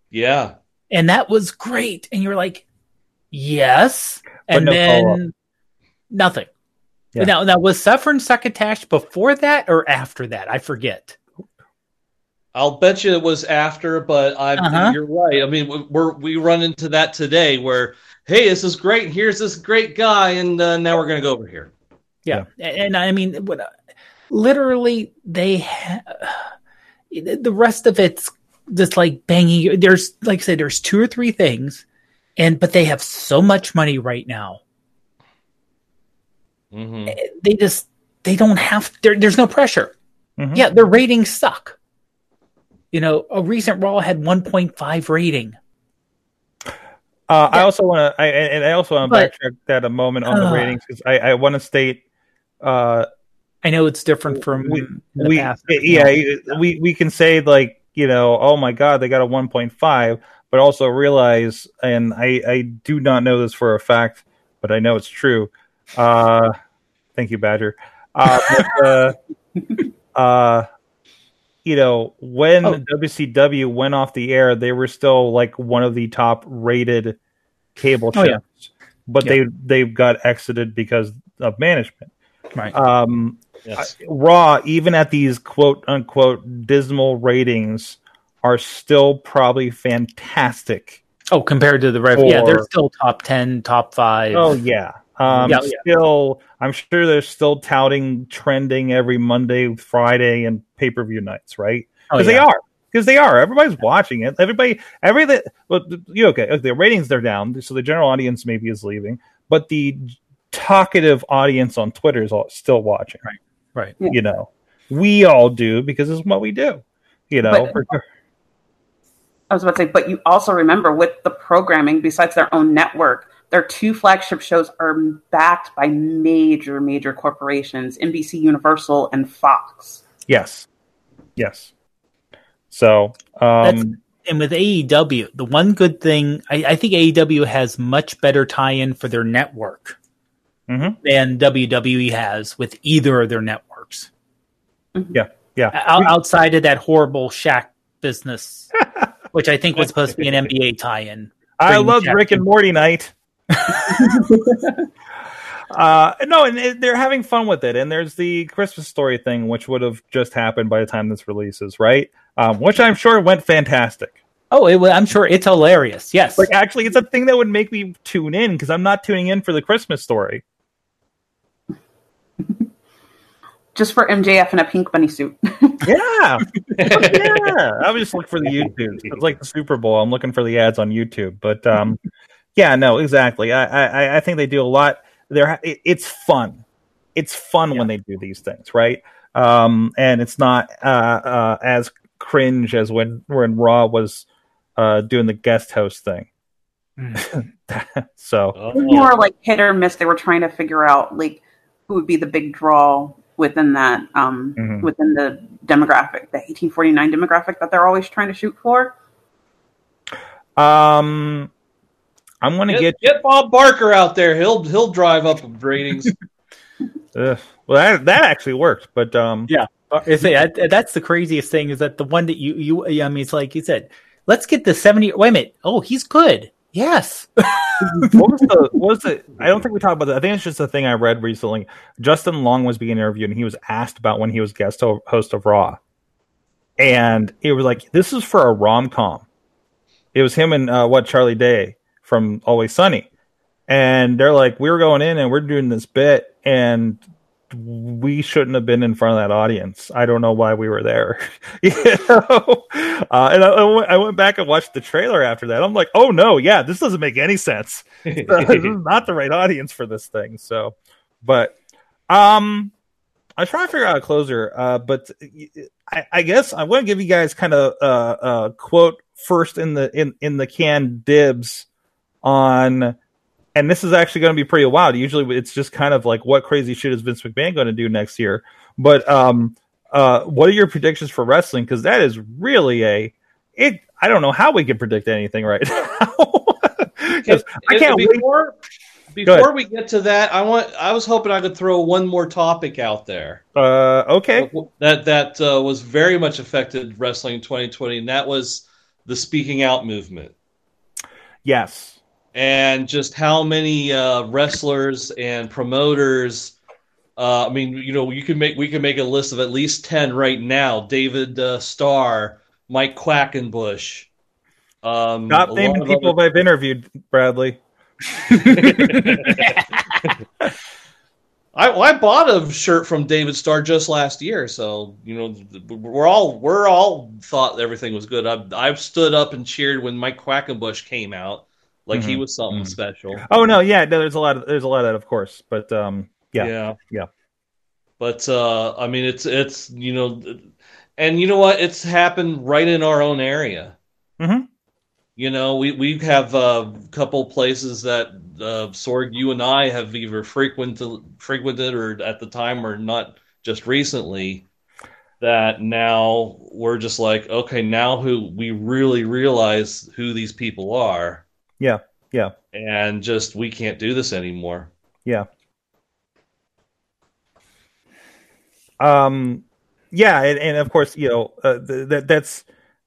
yeah, and that was great. And you're like, "Yes," But and no then nothing. Yeah. Now, now was Suffering Succotash before that or after that? I forget. I'll bet you it was after, but I Uh-huh. you're right. I mean, we- we're we run into that today where, hey, this is great. Here's this great guy, and uh, now we're gonna go over here. Yeah, and, and I mean, what, literally, they ha- the rest of it's just like banging. There's like I said, there's two or three things, and but they have so much money right now. Hmm They just they don't have. There's no pressure. Mhm. Yeah, their ratings suck. You know, a recent Raw had 1.5 rating. Uh, I also want to, I, and I also want to backtrack that a moment on the Uh. ratings because I, I want to state, uh, I know it's different from we, we past. yeah, we we can say like you know, oh my god, they got a 1.5, but also realize, and I I do not know this for a fact, but I know it's true. Uh, thank you, Badger. Uh, but, uh, <laughs> uh, you know, when Oh. WCW went off the air, they were still like one of the top rated cable Oh, yeah. but Yeah. they they got exited because of management. Right. Um, Yes. Raw, even at these quote unquote dismal ratings, are still probably fantastic. oh, compared to the rev, yeah, they're still top 10, top five. Oh yeah. Um, Yeah, yeah. still, I'm sure they're still touting trending every Monday, Friday, and pay per view nights, right? Oh, Because they are. Because they are. Everybody's watching it. Everybody, everything. Well, you okay? okay, The ratings they're down, so the general audience maybe is leaving, but the talkative audience on Twitter is all, still watching. Right. Yeah. You know, we all do because it's what we do. You know, But- for sure. I was about to say, but you also remember with the programming, besides their own network, their two flagship shows are backed by major, major corporations NBC Universal and Fox. yes, yes. So, That's, um, and with AEW, the one good thing I, I think AEW has much better tie-in for their network Mhm. than WWE has with either of their networks. yeah, yeah. O- outside of that horrible Shaq business, <laughs> which I think was supposed to be an NBA tie-in. I love Jack Rick and. Morty night. Uh, no, and it- they're having fun with it. And there's the Christmas story thing, which would have just happened by the time this releases, right? Um, which I'm sure went fantastic. Oh, it, I'm sure it's hilarious. Yes, Like, actually, it's a thing that would make me tune in because I'm not tuning in for the Christmas story. <laughs> Just for MJF in a pink bunny suit. <laughs> Yeah, <laughs> yeah. I was just looking for the YouTube. It's like the Super Bowl. I'm looking for the ads on YouTube. But um, yeah, no, exactly. I, I I think they do a lot. They're it, it's fun. It's fun when they do these things, right? Um, and it's not uh, uh, as cringe as when when Raw was uh, doing the guest host thing. <laughs> so Oh. more like hit or miss. They were trying to figure out like who would be the big draw within that um, Mhm. within the demographic, the 1849 demographic that they're always trying to shoot for. Um, I'm gonna Get, get. get Bob Barker out there. He'll he'll drive up ratings. <laughs> Ugh. well, that that actually worked, but um, Yeah. Uh, that- that's the craziest thing is that the one that you you I mean it's like you said, let's get the seventy. Wait a minute. Oh, he's good. Yes. <laughs> what was the what was the I don't think we talked about that. I think it's just a thing I read recently. Justin Long was being interviewed and he was asked about when he was guest host of Raw. And it was like this is for a rom com. It was him and uh, what Charlie Day from Always Sunny. And they're like, we were going in and we're doing this bit and we shouldn't have been in front of that audience. I don't know why we were there. <laughs> you know? Uh, and I, I went- back and watched the trailer after that. I'm like, oh no, yeah, this doesn't make any sense. <laughs> this is <laughs> not the right audience for this thing. So, but um, I was trying to figure out a closer. Uh, but I, I guess I'm going to give you guys kind of uh, a quote first in the in in the can dibs on. And this is actually going to be pretty wild. Usually, it's just kind of like, what crazy shit is Vince McMahon going to do next year? But um, uh, what are your predictions for wrestling? Because that is really a it. I don't know how we can predict anything right <laughs> now. 'Cause I can't wait. before before we get to that. I want. I was hoping I could throw one more topic out there Uh, okay. that that uh, was very much affected wrestling in 2020, and that was the speaking out movement. Yes. And just how many uh, wrestlers and promoters. Uh, I mean, you know, you can make we can make a list of at least ten right now. David uh, Starr, Mike Quackenbush. Um, Stop naming people other- I've interviewed, Bradley. <laughs> I, I bought a shirt from David Starr just last year, so you know we're all we're all thought everything was good. I've I've stood up and cheered when Mike Quackenbush came out, like he Mhm. was something Mhm. special. Oh no, yeah, no, there's a lot of there's a lot of that, of course, but um, yeah, yeah, yeah. But uh, I mean, it's it's you know, and you know what? It's happened right in our own area. Mhm. You know, we we have a couple places that uh, Sorg, you and I have either frequented frequented or at the time or not just recently. That now we're just like, okay, now who we really realize who these people are, yeah, yeah, and just we can't do this anymore. yeah. Um, yeah, and, and of course, you know, uh, th- that that's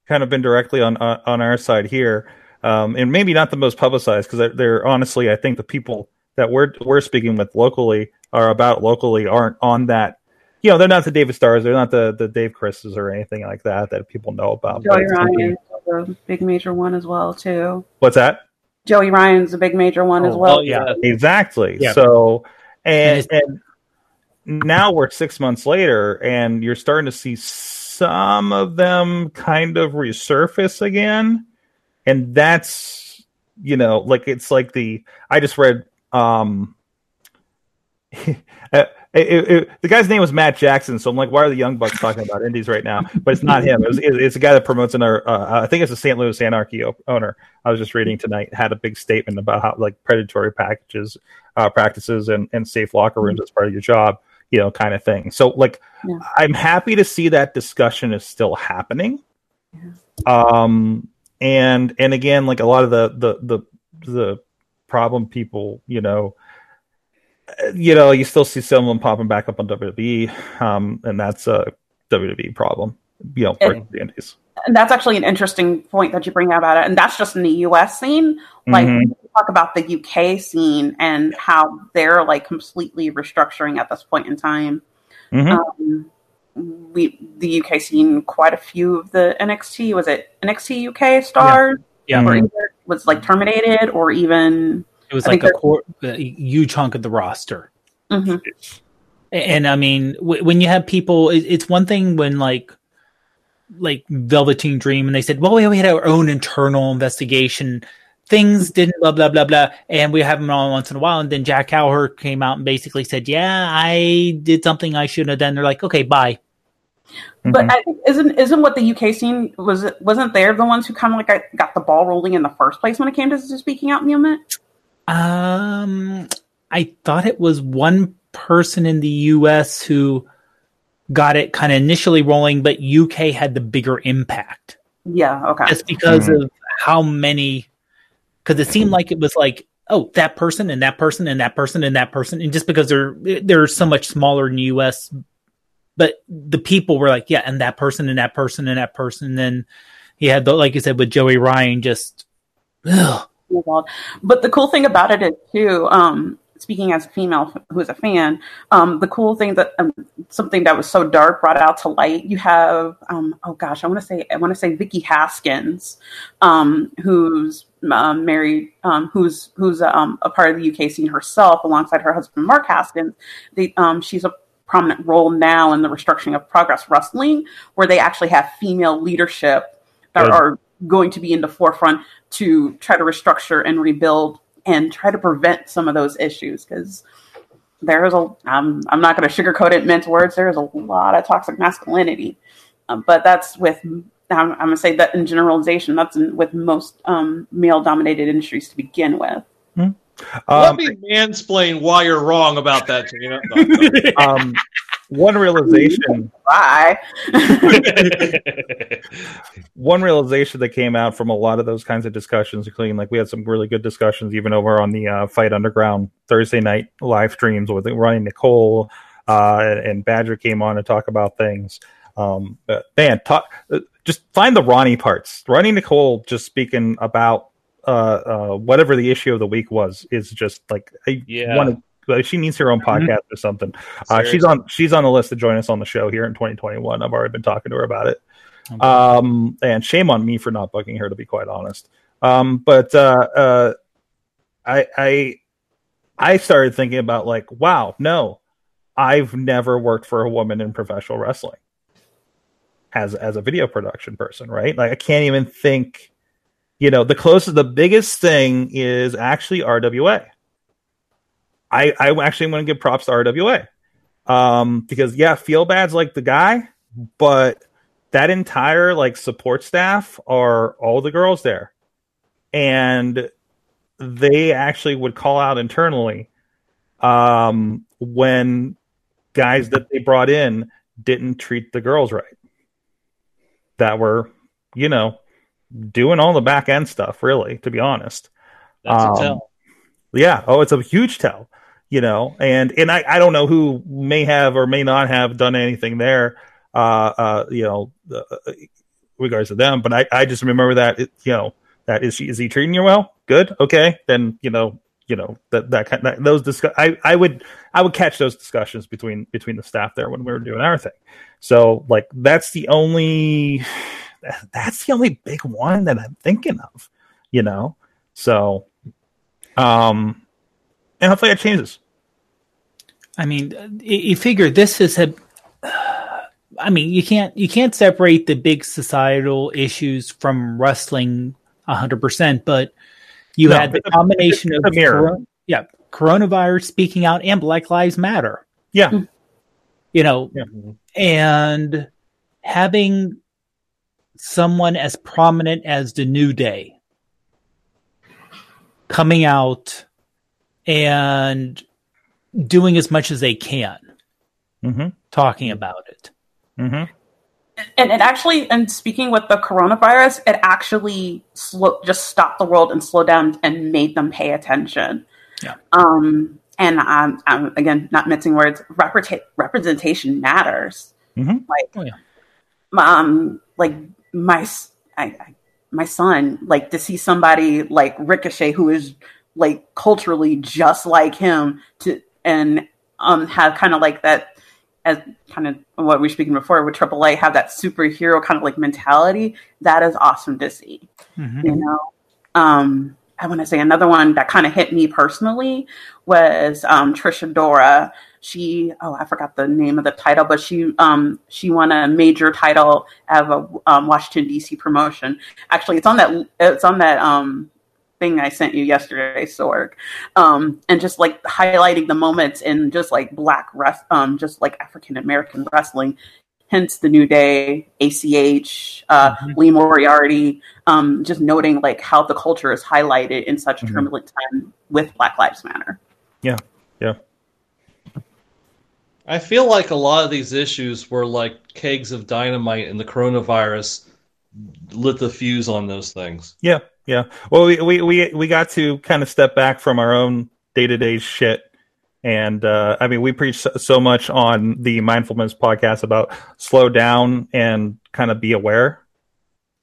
kind of been directly on on, on our side here, um, and maybe not the most publicized because they're, they're honestly, I think the people that we're we're speaking with locally are about locally aren't on that. You know, they're not the David Starrs, they're not the the Dave Chris's or anything like that that people know about. but Joey Ryan was a big major one as well too. What's that? Joey Ryan's a big major one as Oh, well. Oh yeah, Exactly. Yeah. So, and, And and now we're six months later, and you're starting to see some of them kind of resurface again, and that's you know, like it's like the I just read. um <laughs> uh, it, it, it- the guy's name was Matt Jackson, so I'm like, why are the Young Bucks talking about Indies right now? But it's not him. It was, it- it's a guy that promotes another. Uh, I think it's a St. Louis Anarchy owner. I was just reading tonight had a big statement about how like predatory packages, uh, practices, and, and safe locker rooms as part of your job, you know, kind of thing. So like, Yeah. I'm happy to see that discussion is still happening. Um, and and again, like a lot of the the the the problem people, you know, you know, you still see some of them popping back up on WWE, um, and that's a WWE problem, you know, for And- the Indies. And that's actually an interesting point that you bring up about it. And that's just in the US scene. Like Mhm. when you talk about the UK scene and how they're like completely restructuring at this point in time. Mhm. Um, we the UK scene quite a few of the NXT was it NXT UK stars Yeah. were either was like terminated or even It was I like a, core, a huge chunk of the roster. Mhm. And I mean, w- when you have people, it, it's one thing when like, like Velveteen Dream, and they said, "Well, we we had our own internal investigation. Things didn't blah blah blah blah, and we have them all once in a while." And then Jack Gallagher came out and basically said, "Yeah, I did something I shouldn't have done." They're like, "Okay, bye." But Mhm. I think isn't isn't what the UK scene was wasn't they the ones who kind of like got, got the ball rolling in the first place when it came to speaking out movement? Um, I thought it was one person in the U.S. who got it kind of initially rolling, but UK had the bigger impact Yeah. Okay. just because of how many. Because it seemed like it was like, oh, that person and that person and that person and that person, and just because they're they're so much smaller in the US, but the people were like, yeah, and that person and that person and that person. And then he had the like you said with Joey Ryan, just ugh, involved. But the cool thing about it is too, um, speaking as a female who's a fan, um, the cool thing that um, something that was so dark brought out to light. You have, um, oh gosh, I want to say, I want to say Vicky Haskins, um, who's um, married, um, who's who's um, a part of the UK scene herself, alongside her husband Mark Haskins. They, um, she's a prominent role now in the restructuring of Progress Wrestling, where they actually have female leadership that Good. are going to be in the forefront to try to restructure and rebuild and try to prevent some of those issues because there's a um, I'm not going to sugarcoat it in men's words there's a lot of toxic masculinity um, but that's with I'm, I'm going to say that in generalization that's in, with most um, male dominated industries to begin with Let Um, me mansplain why you're wrong about that, Tina. No, no. <laughs> one realization bye <laughs> one realization that came out from a lot of those kinds of discussions, including like we had some really good discussions even over on the uh, Fight Underground Thursday night live streams with Ronnie Nicole uh, and Badger came on to talk about things. Um, but man, talk, uh, just find the Ronnie parts. Ronnie Nicole just speaking about uh, uh, whatever the issue of the week was is just like I Yeah. wanna- like, she needs her own podcast or something. Uh, she's on she's on the list to join us on the show here in 2021. I've already been talking to her about it. Um, and shame on me for not bugging her, to be quite honest. Um, but uh, uh, I I I started thinking about like, wow, no, I've never worked for a woman in professional wrestling as as a video production person, right? Like I can't even think. You know, the closest, the biggest thing is actually RWA. I I actually want to give props to RWA um, because yeah, feel bad's like the guy, but that entire like support staff are all the girls there and they actually would call out internally um when guys that they brought in didn't treat the girls right that were you know doing all the back end stuff really to be honest That's Um, a tell. yeah. Oh, it's a huge tell. You know, and and I, I don't know who may have or may not have done anything there. Uh, uh, you know, uh, regards to them, but I, I just remember that it, you know that is she is he treating you well? Good, okay, then you know you know that that, kind that those discuss I, I would I would catch those discussions between between the staff there when we were doing our thing. So like that's the only <sighs> that's the only big one that I'm thinking of. You know, so um, and hopefully it changes. I mean, you figure this is a. I mean, you can't you can't separate the big societal issues from wrestling hundred percent, but you No, had the combination of a mirror. coron- yeah, coronavirus speaking out and Black Lives Matter. Yeah, hmm. You know, Yeah. and having someone as prominent as the New Day coming out and doing as much as they can mm-hmm, talking about it. mm-hmm. and it actually and speaking with the coronavirus it actually slow, just stopped the world and slowed down and made them pay attention Yeah. um and um, um again not mincing words represent- representation matters Mhm. like Oh, yeah. um like my s- I, I, my son like to see somebody like ricochet who is like culturally just like him to and um have kind of like that as kind of what we were speaking before with AAA have that superhero kind of like mentality. That is awesome to see. Mhm. You know, um, I want to say another one that kind of hit me personally was um, Trisha Dora. She, oh, I forgot the name of the title, but she um, she won a major title of a um, Washington D.C. promotion. Actually, it's on that it's on that um, thing I sent you yesterday, Sorg, um, and just like highlighting the moments in just like black rest, um, just like African American wrestling. Hence the New Day, ACH, uh, Lee Moriarty, um, just noting like how the culture is highlighted in such a Mhm. turbulent time with Black Lives Matter. Yeah, yeah. I feel like a lot of these issues were like kegs of dynamite, and the coronavirus lit the fuse on those things. Yeah, yeah. Well, we we we, we got to kind of step back from our own day to day shit, and uh, I mean, we preach so, much on the mindfulness podcast about slow down and kind of be aware,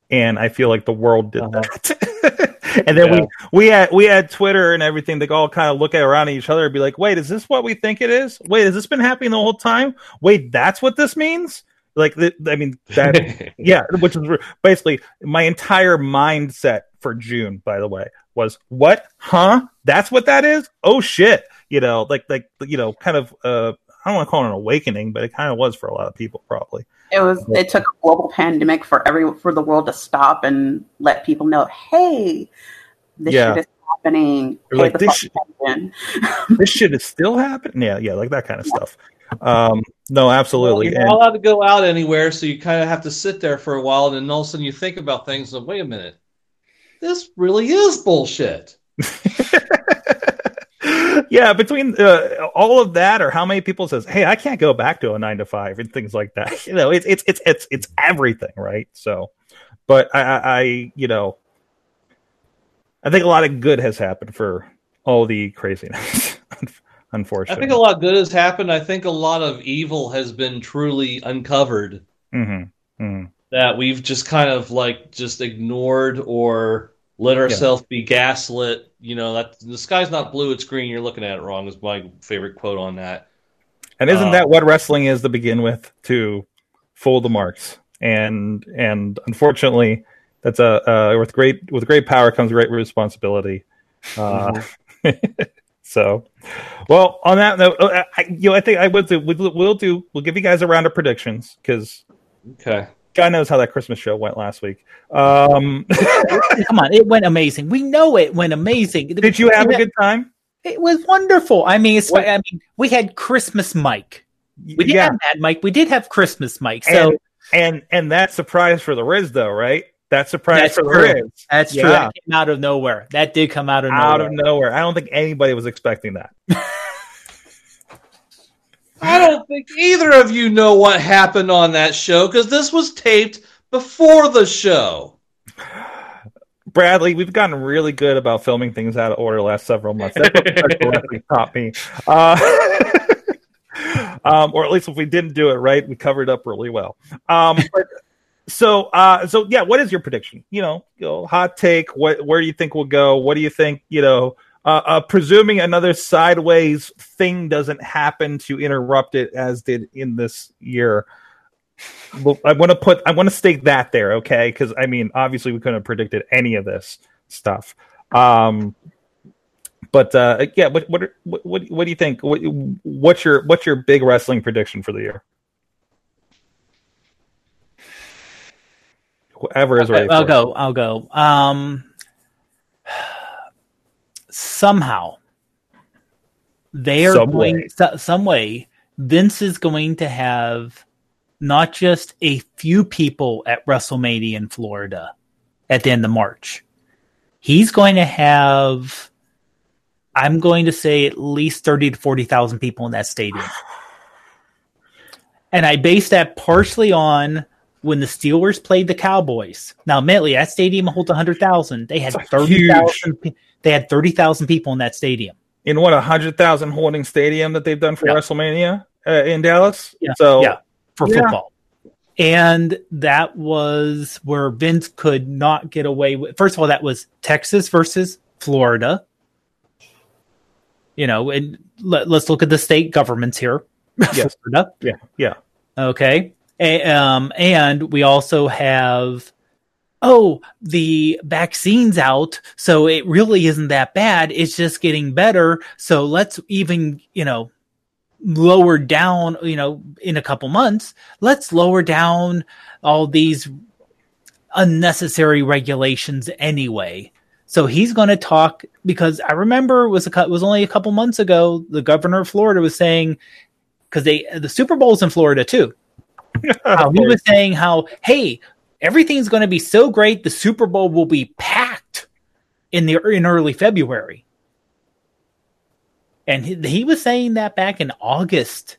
and I feel like the world did that. <laughs> and then Yeah. we we had we had Twitter and everything. They all kind of look at around at each other and be like, "Wait, is this what we think it is? Wait, has this been happening the whole time? Wait, that's what this means." Like, I mean, that <laughs> yeah, which is basically my entire mindset for June. By the way, was what? Huh? That's what that is? Oh shit! You know, like like you know, kind of. uh I don't want to call it an awakening, but it kind of was for a lot of people, probably. It was. It took a global pandemic for every for the world to stop and let people know, hey, this Yeah. shit is happening. Or Pay like, the this fuck shit- <laughs> this shit is still happening. Yeah, yeah, like that kind of stuff. Um, no, absolutely. Well, you're And- not allowed to go out anywhere, so you kind of have to sit there for a while, and then all of a sudden you think about things. And wait a minute, this really is bullshit. <laughs> yeah, between uh, all of that, or how many people says, "Hey, I can't go back to a nine to five and things like that." <laughs> You know, it's it's it's it's it's everything, right? So, but I, I, I you know, I think a lot of good has happened for all the craziness. Unfortunately, <laughs> I think a lot of good has happened. I think a lot of evil has been truly uncovered hmm hmm that we've just kind of like just ignored or let ourselves be gaslit. You know that the sky's not blue; it's green. You're looking at it wrong. Is my favorite quote on that. And isn't Uh, that what wrestling is to begin with? To fool the marks, and and unfortunately, that's a uh, with great with great power comes great responsibility. Uh, <laughs> so, well, on that note, uh, I, you know, I think I would do. We'll, we'll do. We'll give you guys a round of predictions because Okay. God knows how that Christmas show went last week. Um, <laughs> Come on, it went amazing. We know it went amazing. <laughs> did you have a good time? It was wonderful. I mean, What- I mean, we had Christmas Mike. We didn't yeah, have Mad Mike. We did have Christmas Mike. So and, and and that surprise for the Riz though, right? That surprise That's for the true. Riz. that's true. Yeah. That came out of nowhere. That did come out of nowhere. out of nowhere. I don't think anybody was expecting that. <laughs> I don't think either of you know what happened on that show because this was taped before the show. Bradley, we've gotten really good about filming things out of order the last several months. That's <laughs> taught me. Uh, <laughs> um, or at least if we didn't do it right, we covered up really well. Um, <laughs> but, so, uh, so yeah, what is your prediction? You know, you know, hot take. What, where do you think we'll go? What do you think? You know, uh, uh, presuming another sideways thing doesn't happen to interrupt it as did in this year. Well, I want to put, I want to stake that there, okay? Because I mean, obviously, we couldn't have predicted any of this stuff. Um, but uh, yeah, what, what what what do you think? What, what's your what's your big wrestling prediction for the year? Whoever is ready. I'll for it. go. I'll go. Um, somehow they are some going way. Some way. Vince is going to have not just a few people at WrestleMania in Florida at the end of March. He's going to have, I'm going to say, at least thirty to forty thousand people in that stadium. And I base that partially on when the Steelers played the Cowboys. Now, admittedly, that stadium holds 100,000. They had 30,000. They had thirty thousand people in that stadium. in what a hundred thousand holding stadium that they've done for Yeah. WrestleMania uh, in Dallas. Yeah, So yeah. for football. And that was where Vince could not get away with. First of all, that was Texas versus Florida. You know, and let, us look at the state governments here. <laughs> Yes. Florida. yeah, yeah. Okay. A- um, and we also have, oh, the vaccine's out, so it really isn't that bad. It's just getting better. So let's even, you know, lower down, you know, in a couple months, let's lower down all these unnecessary regulations anyway. So he's going to talk because I remember it was a it was only a couple months ago the governor of Florida was saying because they the Super Bowl's in Florida too. <laughs> He was saying how hey everything's going to be so great the Super Bowl will be packed in the in early February. And he, he was saying that back in August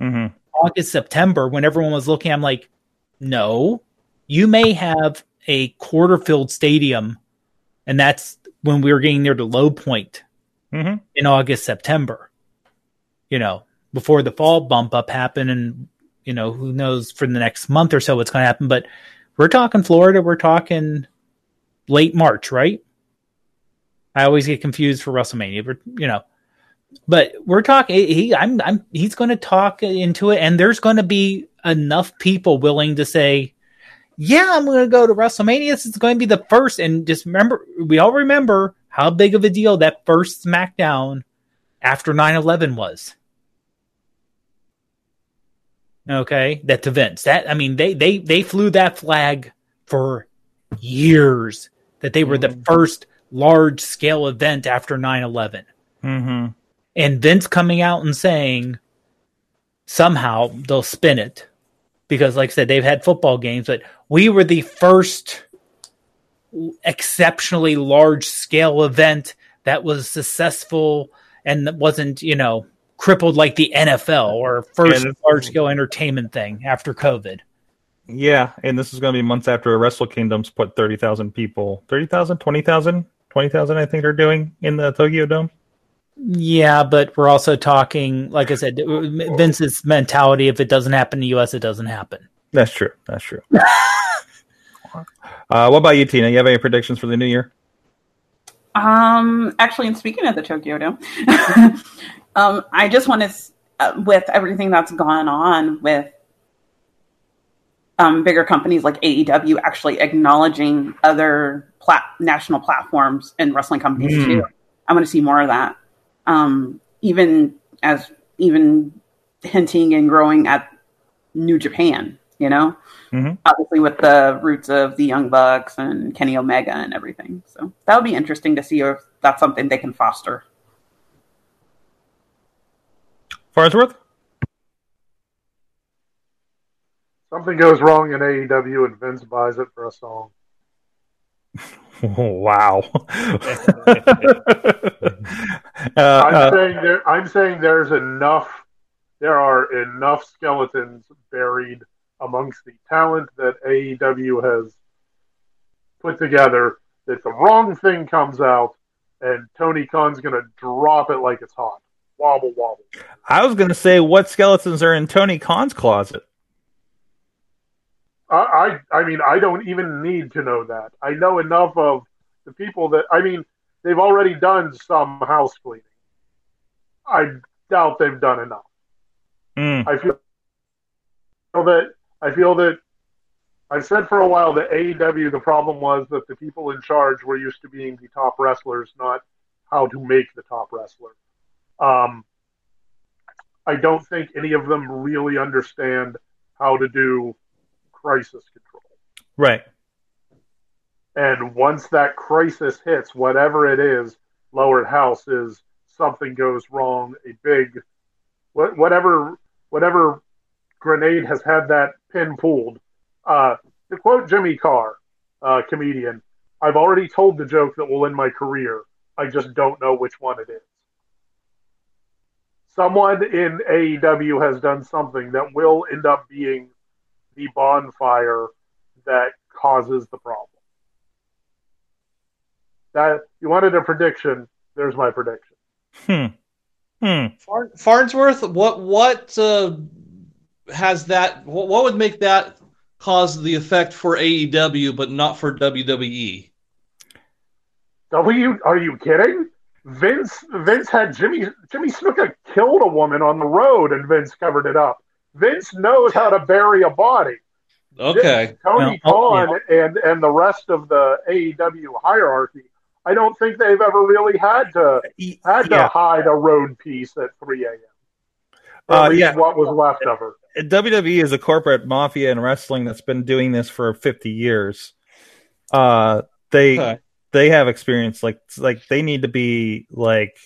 hmm August, September, when everyone was looking, I'm like, no, you may have a quarter filled stadium. And that's when we were getting near the low point hmm in August, September, you know, before the fall bump up happened. And, you know, who knows for the next month or so what's going to happen. But we're talking Florida, we're talking late March, right? I always get confused for WrestleMania, but, you know, but we're talking. He, I'm, I'm. He's going to talk into it, and there's going to be enough people willing to say, "Yeah, I'm going to go to WrestleMania. This is going to be the first. And just remember, we all remember how big of a deal that first SmackDown after 9/11 was. Okay, that to Vince. That I mean, they they they flew that flag for years. That they were the first large scale event after 9/11 hmm and Vince coming out and saying somehow they'll spin it because, like I said, they've had football games, but we were the first exceptionally large scale event that was successful and that wasn't, you know, crippled like the NFL or first And large scale entertainment thing after COVID. Yeah, and this is going to be months after Wrestle Kingdom's put 30,000 people, 30,000, 20,000, 20,000 I think they're doing in the Tokyo Dome. Yeah, but we're also talking, like I said, Vince's mentality if it doesn't happen in the US, it doesn't happen. That's true. That's true. <laughs> uh, what about you, Tina? You have any predictions for the new year? Um, actually, and speaking of the Tokyo Dome, <laughs> um, I just want to, uh, with everything that's gone on with um, bigger companies like AEW actually acknowledging other plat- national platforms and wrestling companies Mm. too. I want to see more of that. Um, even as even hinting and growing at New Japan, you know, Mhm. obviously with the roots of the Young Bucks and Kenny Omega and everything. So that would be interesting to see if that's something they can foster. Farnsworth? Something goes wrong in AEW and Vince buys it for a song. <laughs> Wow. <laughs> uh, I'm uh, saying there. I'm saying there's enough. There are enough skeletons buried amongst the talent that AEW has put together that the wrong thing comes out, and Tony Khan's going to drop it like it's hot. Wobble wobble. I was going to say what skeletons are in Tony Khan's closet. I, I I mean I don't even need to know that. I know enough of the people that I mean they've already done some house cleaning. I doubt they've done enough. Mm. I feel that I feel that I've said for a while that AEW the problem was that the people in charge were used to being the top wrestlers, not how to make the top wrestler. Um, I don't think any of them really understand how to do crisis control. Right. And once that crisis hits, whatever it is, lowered house is something goes wrong, a big whatever whatever grenade has had that pin pulled. Uh, to quote Jimmy Carr, uh, comedian, I've already told the joke that will end my career. I just don't know which one it is. Someone in AEW has done something that will end up being the bonfire that causes the problem. That you wanted a prediction. There's my prediction. Hmm. Hmm. Farnsworth, what what uh, has that? What, what would make that cause the effect for AEW, but not for? WWE? W, are you kidding? Vince Vince had Jimmy Jimmy Snuka killed a woman on the road, and Vince covered it up. Vince knows how to bury a body. Okay, Tony Well, oh, Khan and and the rest of the AEW hierarchy. I don't think they've ever really had to had to Yeah. hide a road piece at 3 a.m. Or Uh, least yeah. what was left of her. WWE is a corporate mafia in wrestling that's been doing this for 50 years. Uh, they Okay. They have experience like like they need to be like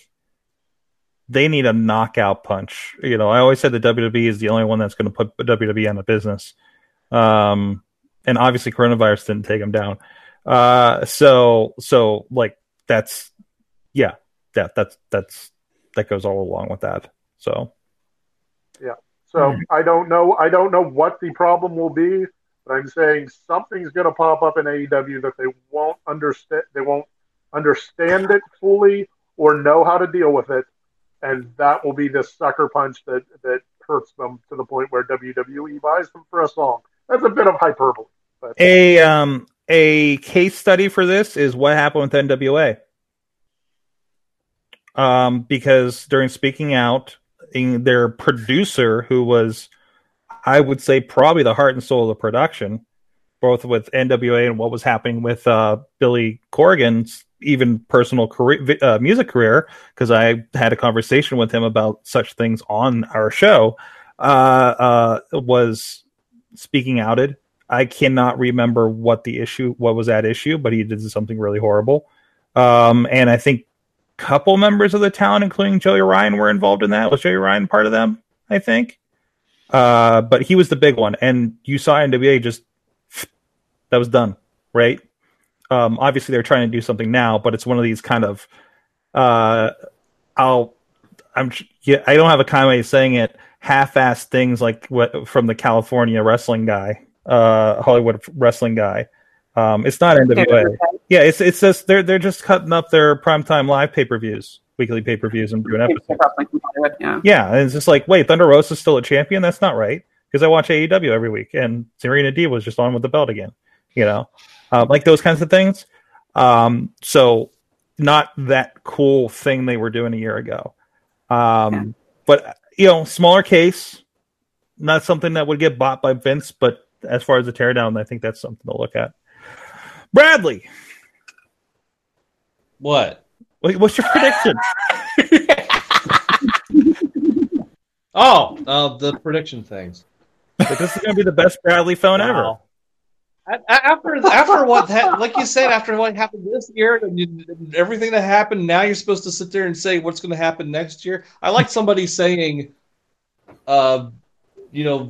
they need a knockout punch. You know, I always said that WWE is the only one that's going to put WWE on the business. Um, and obviously coronavirus didn't take them down. Uh, so so like that's yeah, that that's that's that goes all along with that. So yeah. So Mhm. I don't know. I don't know what the problem will be, but I'm saying something's going to pop up in AEW that they won't understand. They won't understand it fully or know how to deal with it, and that will be the sucker punch that that hurts them to the point where WWE buys them for a song. That's a bit of hyperbole. But A um a case study for this is what happened with NWA. Um, because during speaking out, their producer, who was, I would say, probably the heart and soul of the production, both with NWA and what was happening with uh, Billy Corgan's even personal career, uh, music career, because I had a conversation with him about such things on our show, uh, uh, was speaking outed. I cannot remember what the issue, what was at issue, but he did something really horrible. Um, and I think a couple members of the town, including Joey Ryan, were involved in that. Was Joey Ryan part of them? I think. Uh, but he was the big one, and you saw NWA just that was done, right? Um, obviously, they're trying to do something now, but it's one of these kind of uh, I'll I'm yeah, I don't have a kind way of saying it. Half-assed things like what from the California wrestling guy, uh, Hollywood wrestling guy. Um, it's not NWA. Yeah, it's it's just they're they're just cutting up their primetime live pay per views, weekly pay per views, and doing episodes. Yeah. Yeah, and it's just like, wait, Thunder Rosa's still a champion? That's not right. Because I watch AEW every week, and Serena Deeb was just on with the belt again. You know, um, like those kinds of things. Um, so not that cool thing they were doing a year ago. Um, Yeah. But you know, smaller case, not something that would get bought by Vince. But as far as the teardown, I think that's something to look at. Bradley, What? What- what's your prediction? <laughs> Oh, uh, the prediction things. That this is going to be the best Bradley phone ever. Wow. A- a- After after what ha- like you said after what happened this year and you, everything that happened now you're supposed to sit there and say what's going to happen next year. I like somebody saying, uh, you know,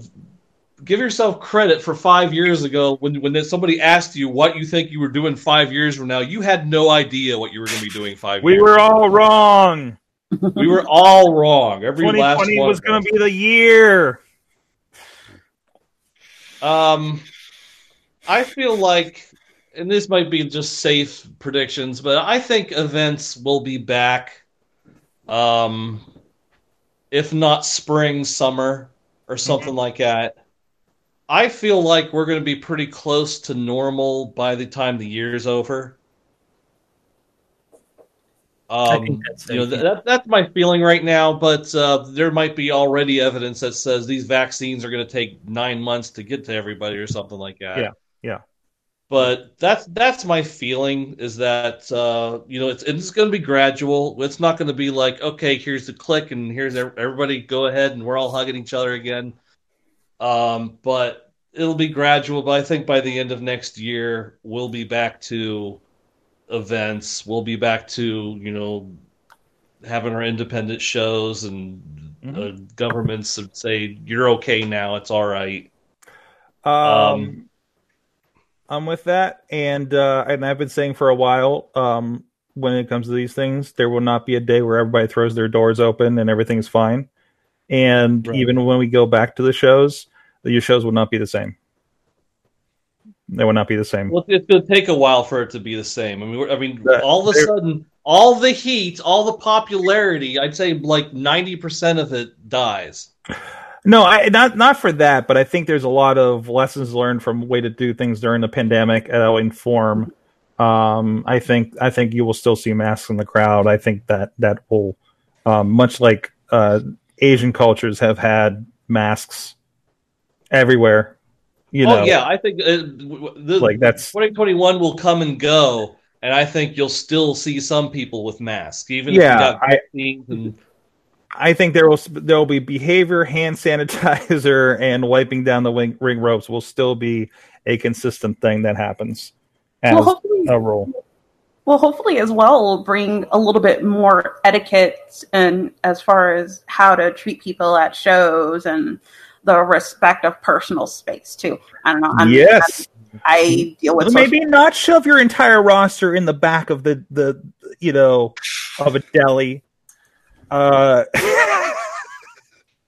give yourself credit for five years ago when when somebody asked you what you think you were doing five years from now. You had no idea what you were going to be doing five. We years were all wrong. we were all wrong. Every last 2020 one. was going to be the year. Um, I feel like, and this might be just safe predictions, but I think events will be back. Um, if not spring, summer, or something like that. I feel like we're going to be pretty close to normal by the time the year's over. Um, that's you know, that, that's my feeling right now, but uh, there might be already evidence that says these vaccines are going to take nine months to get to everybody or something like that. Yeah, yeah. But that's that's my feeling is that uh, you know it's it's going to be gradual. It's not going to be like okay, here's the click and here's everybody go ahead and we're all hugging each other again. Um, but it'll be gradual. But I think by the end of next year, we'll be back to events. We'll be back to you know having our independent shows and uh, governments that say you're okay now. It's all right. Um, Um, I'm with that, and uh, and I've been saying for a while. Um, when it comes to these things, there will not be a day where everybody throws their doors open and everything's fine. And Right. even when we go back to the shows, your shows will not be the same. They will not be the same. Well, it's going to take a while for it to be the same. I mean, I mean, all of a sudden, all the heat, all the popularity, I'd say like ninety percent of it dies. No, I not not for that, but I think there's a lot of lessons learned from way to do things during the pandemic that'll inform. Um, I think I think you will still see masks in the crowd. I think that that will, um, much like uh, Asian cultures have had masks everywhere. You know, oh yeah, I think uh, w- w- the, like that's 2021 will come and go, and I think you'll still see some people with masks, even Yeah, if you got I- and I think there will there will be behavior, hand sanitizer, <laughs> and wiping down the wing, ring ropes will still be a consistent thing that happens as Well, hopefully, a rule. well, hopefully as well, bring a little bit more etiquette and as far as how to treat people at shows and the respect of personal space too. I don't know. I'm, yes. I deal with maybe not shove your entire roster in the back of the the you know of a deli. Uh, <laughs>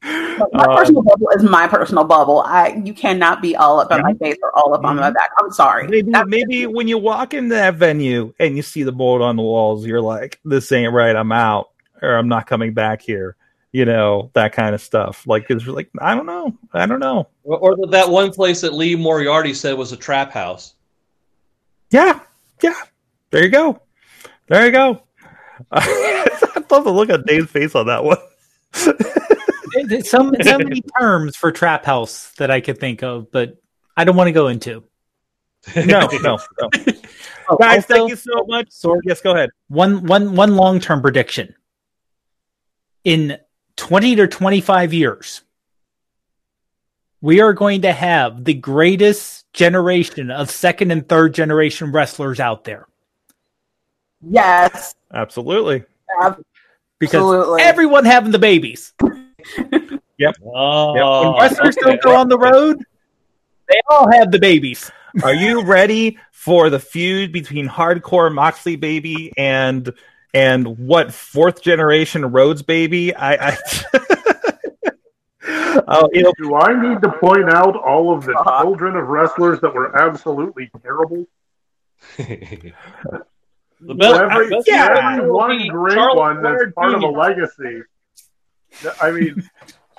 my Um, personal bubble is my personal bubble. I you cannot be all up on my face or all up on my back. I'm sorry. Maybe maybe when you walk into that venue and you see the board on the walls, you're like, "This ain't right. I'm out, or I'm not coming back here." You know that kind of stuff. Like it's like I don't know. I don't know. Or, or that one place that Lee Moriarty said was a trap house. Yeah, yeah. There you go. There you go. <laughs> I love the look on Dave's face on that one. There's so, so many terms for trap house that I could think of, but I don't want to go into. No, no, no. <laughs> Oh, Guys, also, thank you so much. Sorry. Yes, go ahead. One one one long term prediction. In twenty to twenty five years, we are going to have the greatest generation of second and third generation wrestlers out there yes, Absolutely. because absolutely. everyone having the babies. <laughs> Oh, When wrestlers okay. don't go on the road, they all have the babies. Are you ready for the feud between hardcore Moxley baby and and what fourth generation Rhodes baby? I, I <laughs> oh, it'll, Do I need to point out all of the Uh-huh. children of wrestlers that were absolutely terrible? <laughs> the best, every, best yeah. every one great Charles one that's Flair part of a legacy. I mean,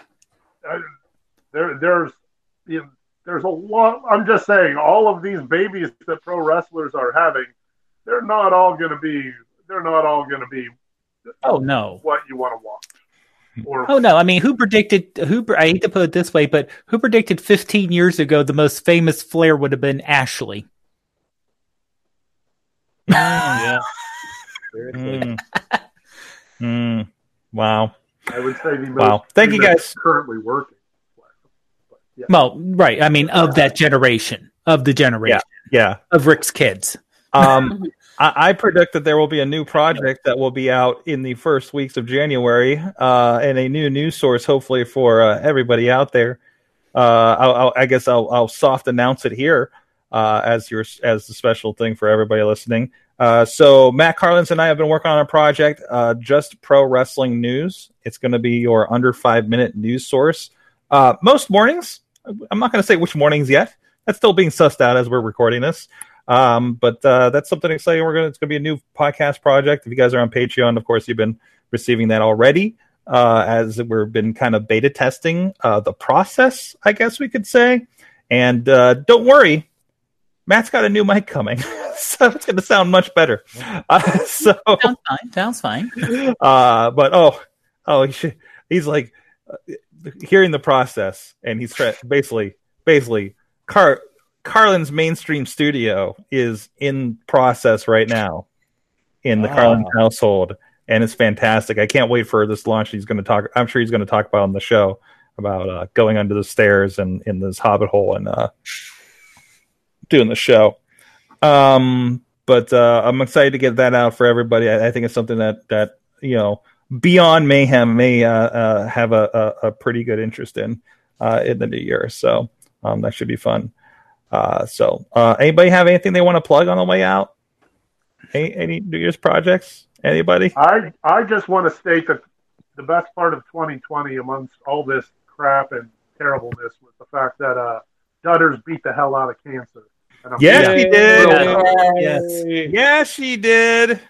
<laughs> I- there, there's, you know, there's a lot. I'm just saying, all of these babies that pro wrestlers are having, they're not all going to be. They're not all going to be Oh no. what you want to watch. Or Oh no! I mean, who predicted? Who I hate to put it this way, but who predicted 15 years ago the most famous Flair would have been Ashley? yeah. Mm. <laughs> Mm. Wow. I would say the most. Wow. Thank you, guys. Currently working. But, yeah. Well, right. I mean, of that generation, of the generation yeah, Yeah. of Ric's kids. Um, <laughs> I, I predict that there will be a new project that will be out in the first weeks of January, uh, and a new news source, hopefully for uh, everybody out there. Uh, I'll, I'll, I guess I'll, I'll soft announce it here uh, as your as the special thing for everybody listening. Uh, so Matt Carlins and I have been working on a project, uh, just pro wrestling news. It's going to be your under five minute news source. Most mornings, I'm not going to say which mornings yet. That's still being sussed out as we're recording this. Um, but uh, that's something exciting. We're gonna it's gonna be a new podcast project. If you guys are on Patreon, of course, you've been receiving that already. Uh, as we've been kind of beta testing uh, the process, I guess we could say. And uh, don't worry, Matt's got a new mic coming, <laughs> so it's going to sound much better. Uh, <laughs> so, Sounds fine. Sounds fine. <laughs> uh, but oh, oh, he he's like uh, hearing the process, and he's try- basically, basically, Car- Carlin's mainstream studio is in process right now in the Ah. Carlin household, and it's fantastic. I can't wait for this launch. He's going to talk. I'm sure he's going to talk about on the show about uh, going under the stairs and in this hobbit hole and uh, doing the show. Um, but uh, I'm excited to get that out for everybody. I, I think it's something that that you know beyond mayhem may uh, uh, have a, a, a pretty good interest in uh, in the new year. So um, that should be fun. Uh, so uh, anybody have anything they want to plug on the way out? Any, any New Year's projects? Anybody? I I just want to state that the best part of 2020, amongst all this crap and terribleness, was the fact that uh, Dutters beat the hell out of cancer. Yes, really he did. Yes. Yes, she did.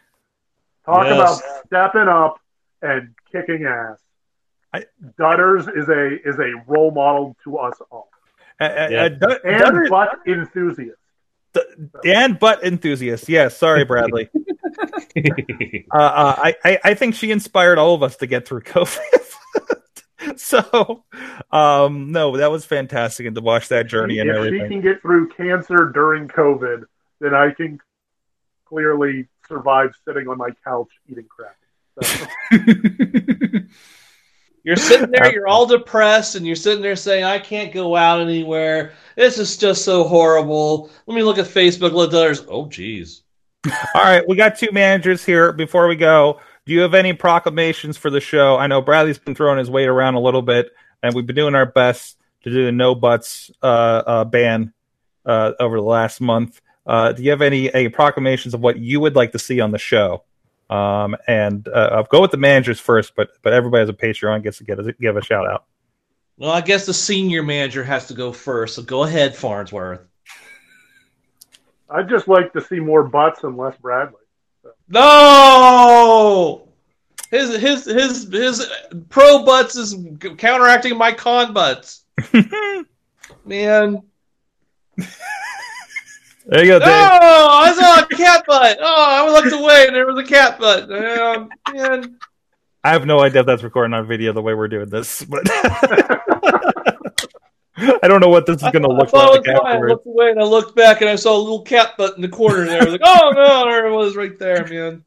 Talk Yes. about stepping up and kicking ass. I- Dutters is a is a role model to us all, Uh, Yeah. uh, Dut- and Dutter- butt enthusiasts. and butt enthusiast. Yes, sorry, Bradley. <laughs> uh, uh, I, I I think she inspired all of us to get through <laughs> COVID. so, um, no, that was fantastic, and to watch that journey and if she can get through cancer during COVID, then I can clearly survive sitting on my couch eating crap. So, <laughs> You're sitting there, you're all depressed, and you're sitting there saying, I can't go out anywhere. This is just so horrible. Let me look at Facebook, look at others. Oh, geez. <laughs> All right, we got two managers here. Before we go, do you have any proclamations for the show? I know Bradley's been throwing his weight around a little bit, and we've been doing our best to do the no buts uh, uh, ban uh, over the last month. Uh, do you have any, any proclamations of what you would like to see on the show? Um, and uh, I'll go with the managers first, but but everybody has a Patreon gets to get a, give a shout out. Well, I guess the senior manager has to go first, so go ahead, Farnsworth. I'd just like to see more butts and less Bradley. No, his his his his pro butts is counteracting my con butts. <laughs> Man, <laughs> There you go, Dave. I saw a cat butt. Oh, I looked away and there was a cat butt. Um, man, I have no idea if that's recording on video the way we're doing this, but <laughs> I don't know what this is going to look thought like it was fine. I looked away and I looked back and I saw a little cat butt in the corner there. I was like, oh no, there it was right there, man.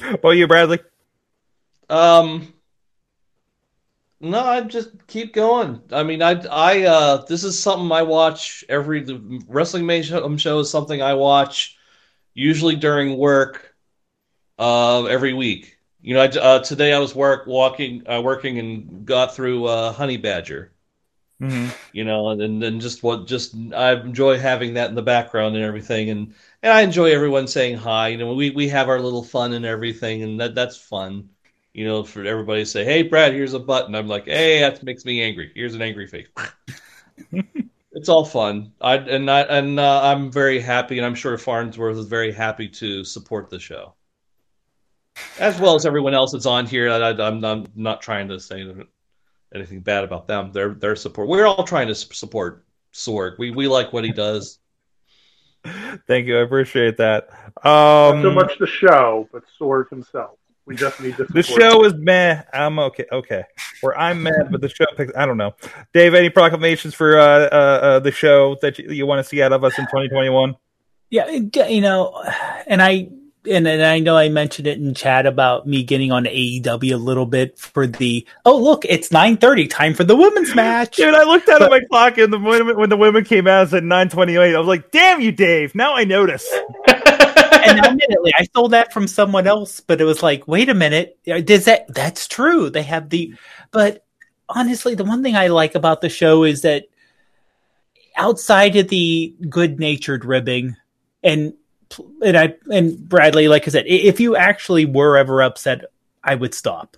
About you, Bradley. Um, no, I just keep going. I mean, I, I, uh, this is something I watch every the wrestling mayhem show is something I watch usually during work, uh, every week. You know, I, uh, today I was work walking, uh, working and got through uh, Honey Badger. Mhm. You know, and then just what, just I enjoy having that in the background and everything, and and I enjoy everyone saying hi. You know, we we have our little fun and everything, and that that's fun. You know, for everybody to say, "Hey, Brad, here's a button." I'm like, "Hey, that makes me angry. Here's an angry face." <laughs> it's all fun. I and I and uh, I'm very happy, and I'm sure Farnsworth is very happy to support the show, as well as everyone else that's on here. I, I, I'm, I'm not trying to say anything bad about them. Their their support. We're all trying to support Sorg. We we like what he does. <laughs> Thank you. I appreciate that. Not Um, so much the show, but Sorg himself. We just need to the support show is meh. I'm okay. Okay. Where I'm mad, but the show picks. I don't know. Dave, any proclamations for uh, uh, uh, the show that you, you want to see out of us in 2021? Yeah, you know, and I and, and I know I mentioned it in chat about me getting on AEW a little bit for the oh look, it's nine thirty, time for the women's match. Dude, I looked down at my clock and the women, when the women came out, it said 9:28. I was like, "Damn you, Dave!" Now I notice. And admittedly, I stole that from someone else, but it was like, wait a minute, uh, does that? That's true. They have the, but honestly, the one thing I like about the show is that outside of the good-natured ribbing, and and I and Bradley, like I said, if you actually were ever upset, I would stop.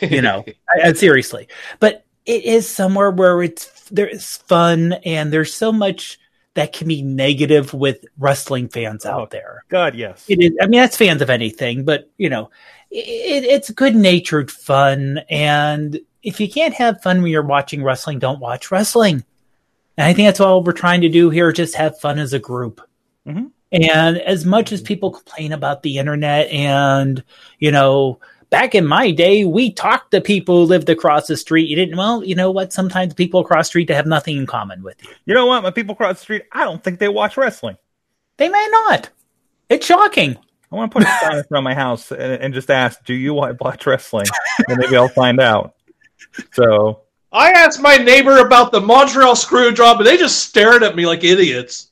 You know, <laughs> I, I, seriously, but it is somewhere where it's there's fun and there's so much that can be negative with wrestling fans out there. God, yes. It is. I mean, that's fans of anything, but you know, it, it's good natured fun. And if you can't have fun when you're watching wrestling, don't watch wrestling. And I think that's all we're trying to do here: just have fun as a group. Mhm. And as much as people complain about the internet, and you know, back in my day, we talked to people who lived across the street. You didn't. Well, you know what? Sometimes people across the street to have nothing in common with you. You know what? My people across the street, I don't think they watch wrestling. They may not. It's shocking. I want to put a sign around my house and, and just ask, "Do you watch wrestling?" And maybe I'll find out. So I asked my neighbor about the Montreal screw job, and they just stared at me like idiots.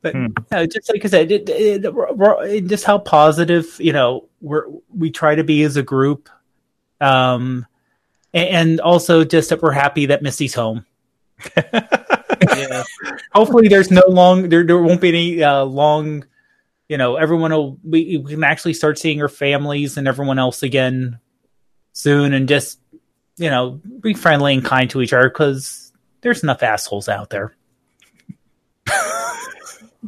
But no, just like I said, it, it, it- just how positive you know we're we try to be as a group, um, a- and also just that we're happy that Misty's home. Yeah. <laughs> Hopefully, there's no long there there won't be any uh, long. You know, everyone will we, we can actually start seeing our families and everyone else again soon, and just you know be friendly and kind to each other because there's enough assholes out there. <laughs>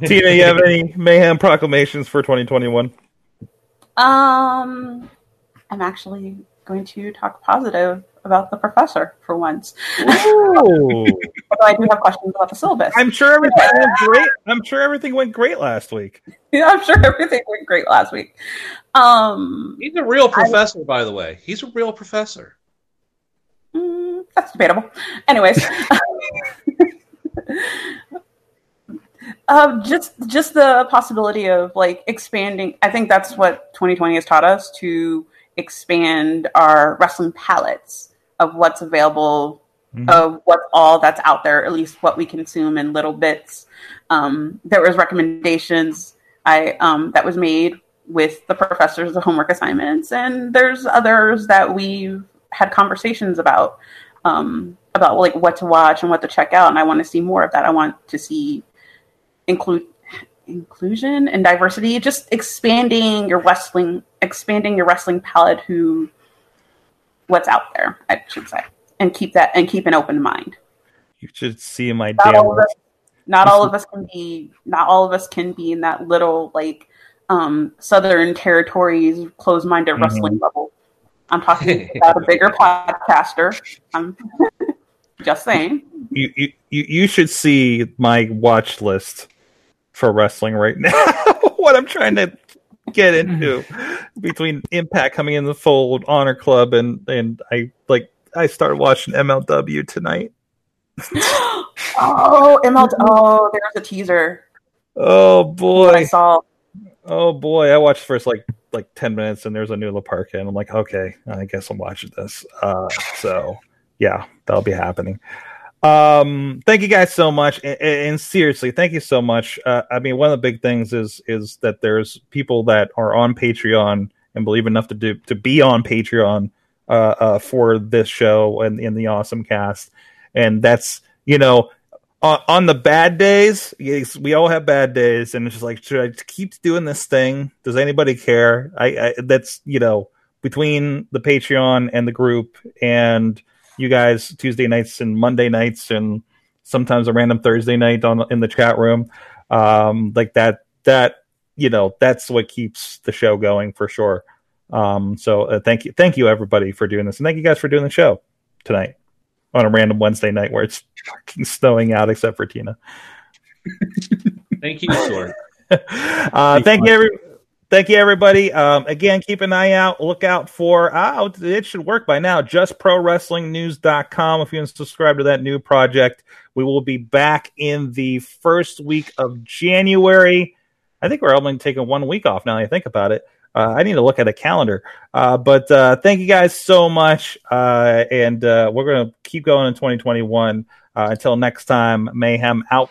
Tina, you have any mayhem proclamations for 2021? Um, I'm actually going to talk positive about the professor for once. <laughs> Although I do have questions about the syllabus. I'm sure everything went great. I'm sure everything went great last week. <laughs> Yeah, I'm sure everything went great last week. Um, He's a real professor, by the way. He's a real professor. mm, that's debatable. Anyways, <laughs> um, just just the possibility of like expanding. I think that's what 2020 has taught us to expand our wrestling palettes of what's available, of what's all that's out there. At least what we consume in little bits. Um, there was recommendations I um, that was made with the professors of homework assignments, and there's others that we've had conversations about um, about like what to watch and what to check out. And I want to see more of that. I want to see include inclusion and diversity, just expanding your wrestling, expanding your wrestling palette. Who what's out there. I should say, and keep that and keep an open mind. You should see my Not all of us. Not all of us can be. Not all of us can be in that little like um, Southern Territories closed-minded Mhm. wrestling level. I'm talking <laughs> about a bigger podcaster. I'm <laughs> just saying. You, you you you should see my watch list for wrestling right now. <laughs> what I'm trying to get into between Impact coming in the fold, Honor Club, and and I like I started watching MLW tonight. <gasps> Oh, ML. Oh, there's a teaser. Oh boy! I saw. oh boy! I watched first like like ten minutes, and there's a new La Parka, and I'm like, okay, I guess I'm watching this. Uh, so yeah, that'll be happening. Um, thank you guys so much, and, and seriously, thank you so much. Uh, I mean, one of the big things is is that there's people that are on Patreon and believe enough to do to be on Patreon uh, uh, for this show and in the awesome cast, and that's you know on, on the bad days, yes, we all have bad days, and it's just like, should I keep doing this thing? Does anybody care? I, I that's you know between the Patreon and the group and you guys Tuesday nights and Monday nights and sometimes a random Thursday night on in the chat room, um, like that that you know that's what keeps the show going for sure. Um, so uh, thank you, thank you everybody for doing this, and thank you guys for doing the show tonight on a random Wednesday night where it's fucking snowing out, except for Tina. <laughs> Thank you, Sorg. <laughs> uh, thank you, every, thank you, everybody. Um, again, keep an eye out. Look out for. Oh, it should work by now. JustProWrestlingNews.com. If you want to subscribe to that new project, we will be back in the first week of January. I think we're only taking one week off now. I think about it. Uh, I need to look at a calendar. Uh, but uh, thank you guys so much, uh, and uh, we're going to keep going in 2021. Uh, until next time, mayhem out.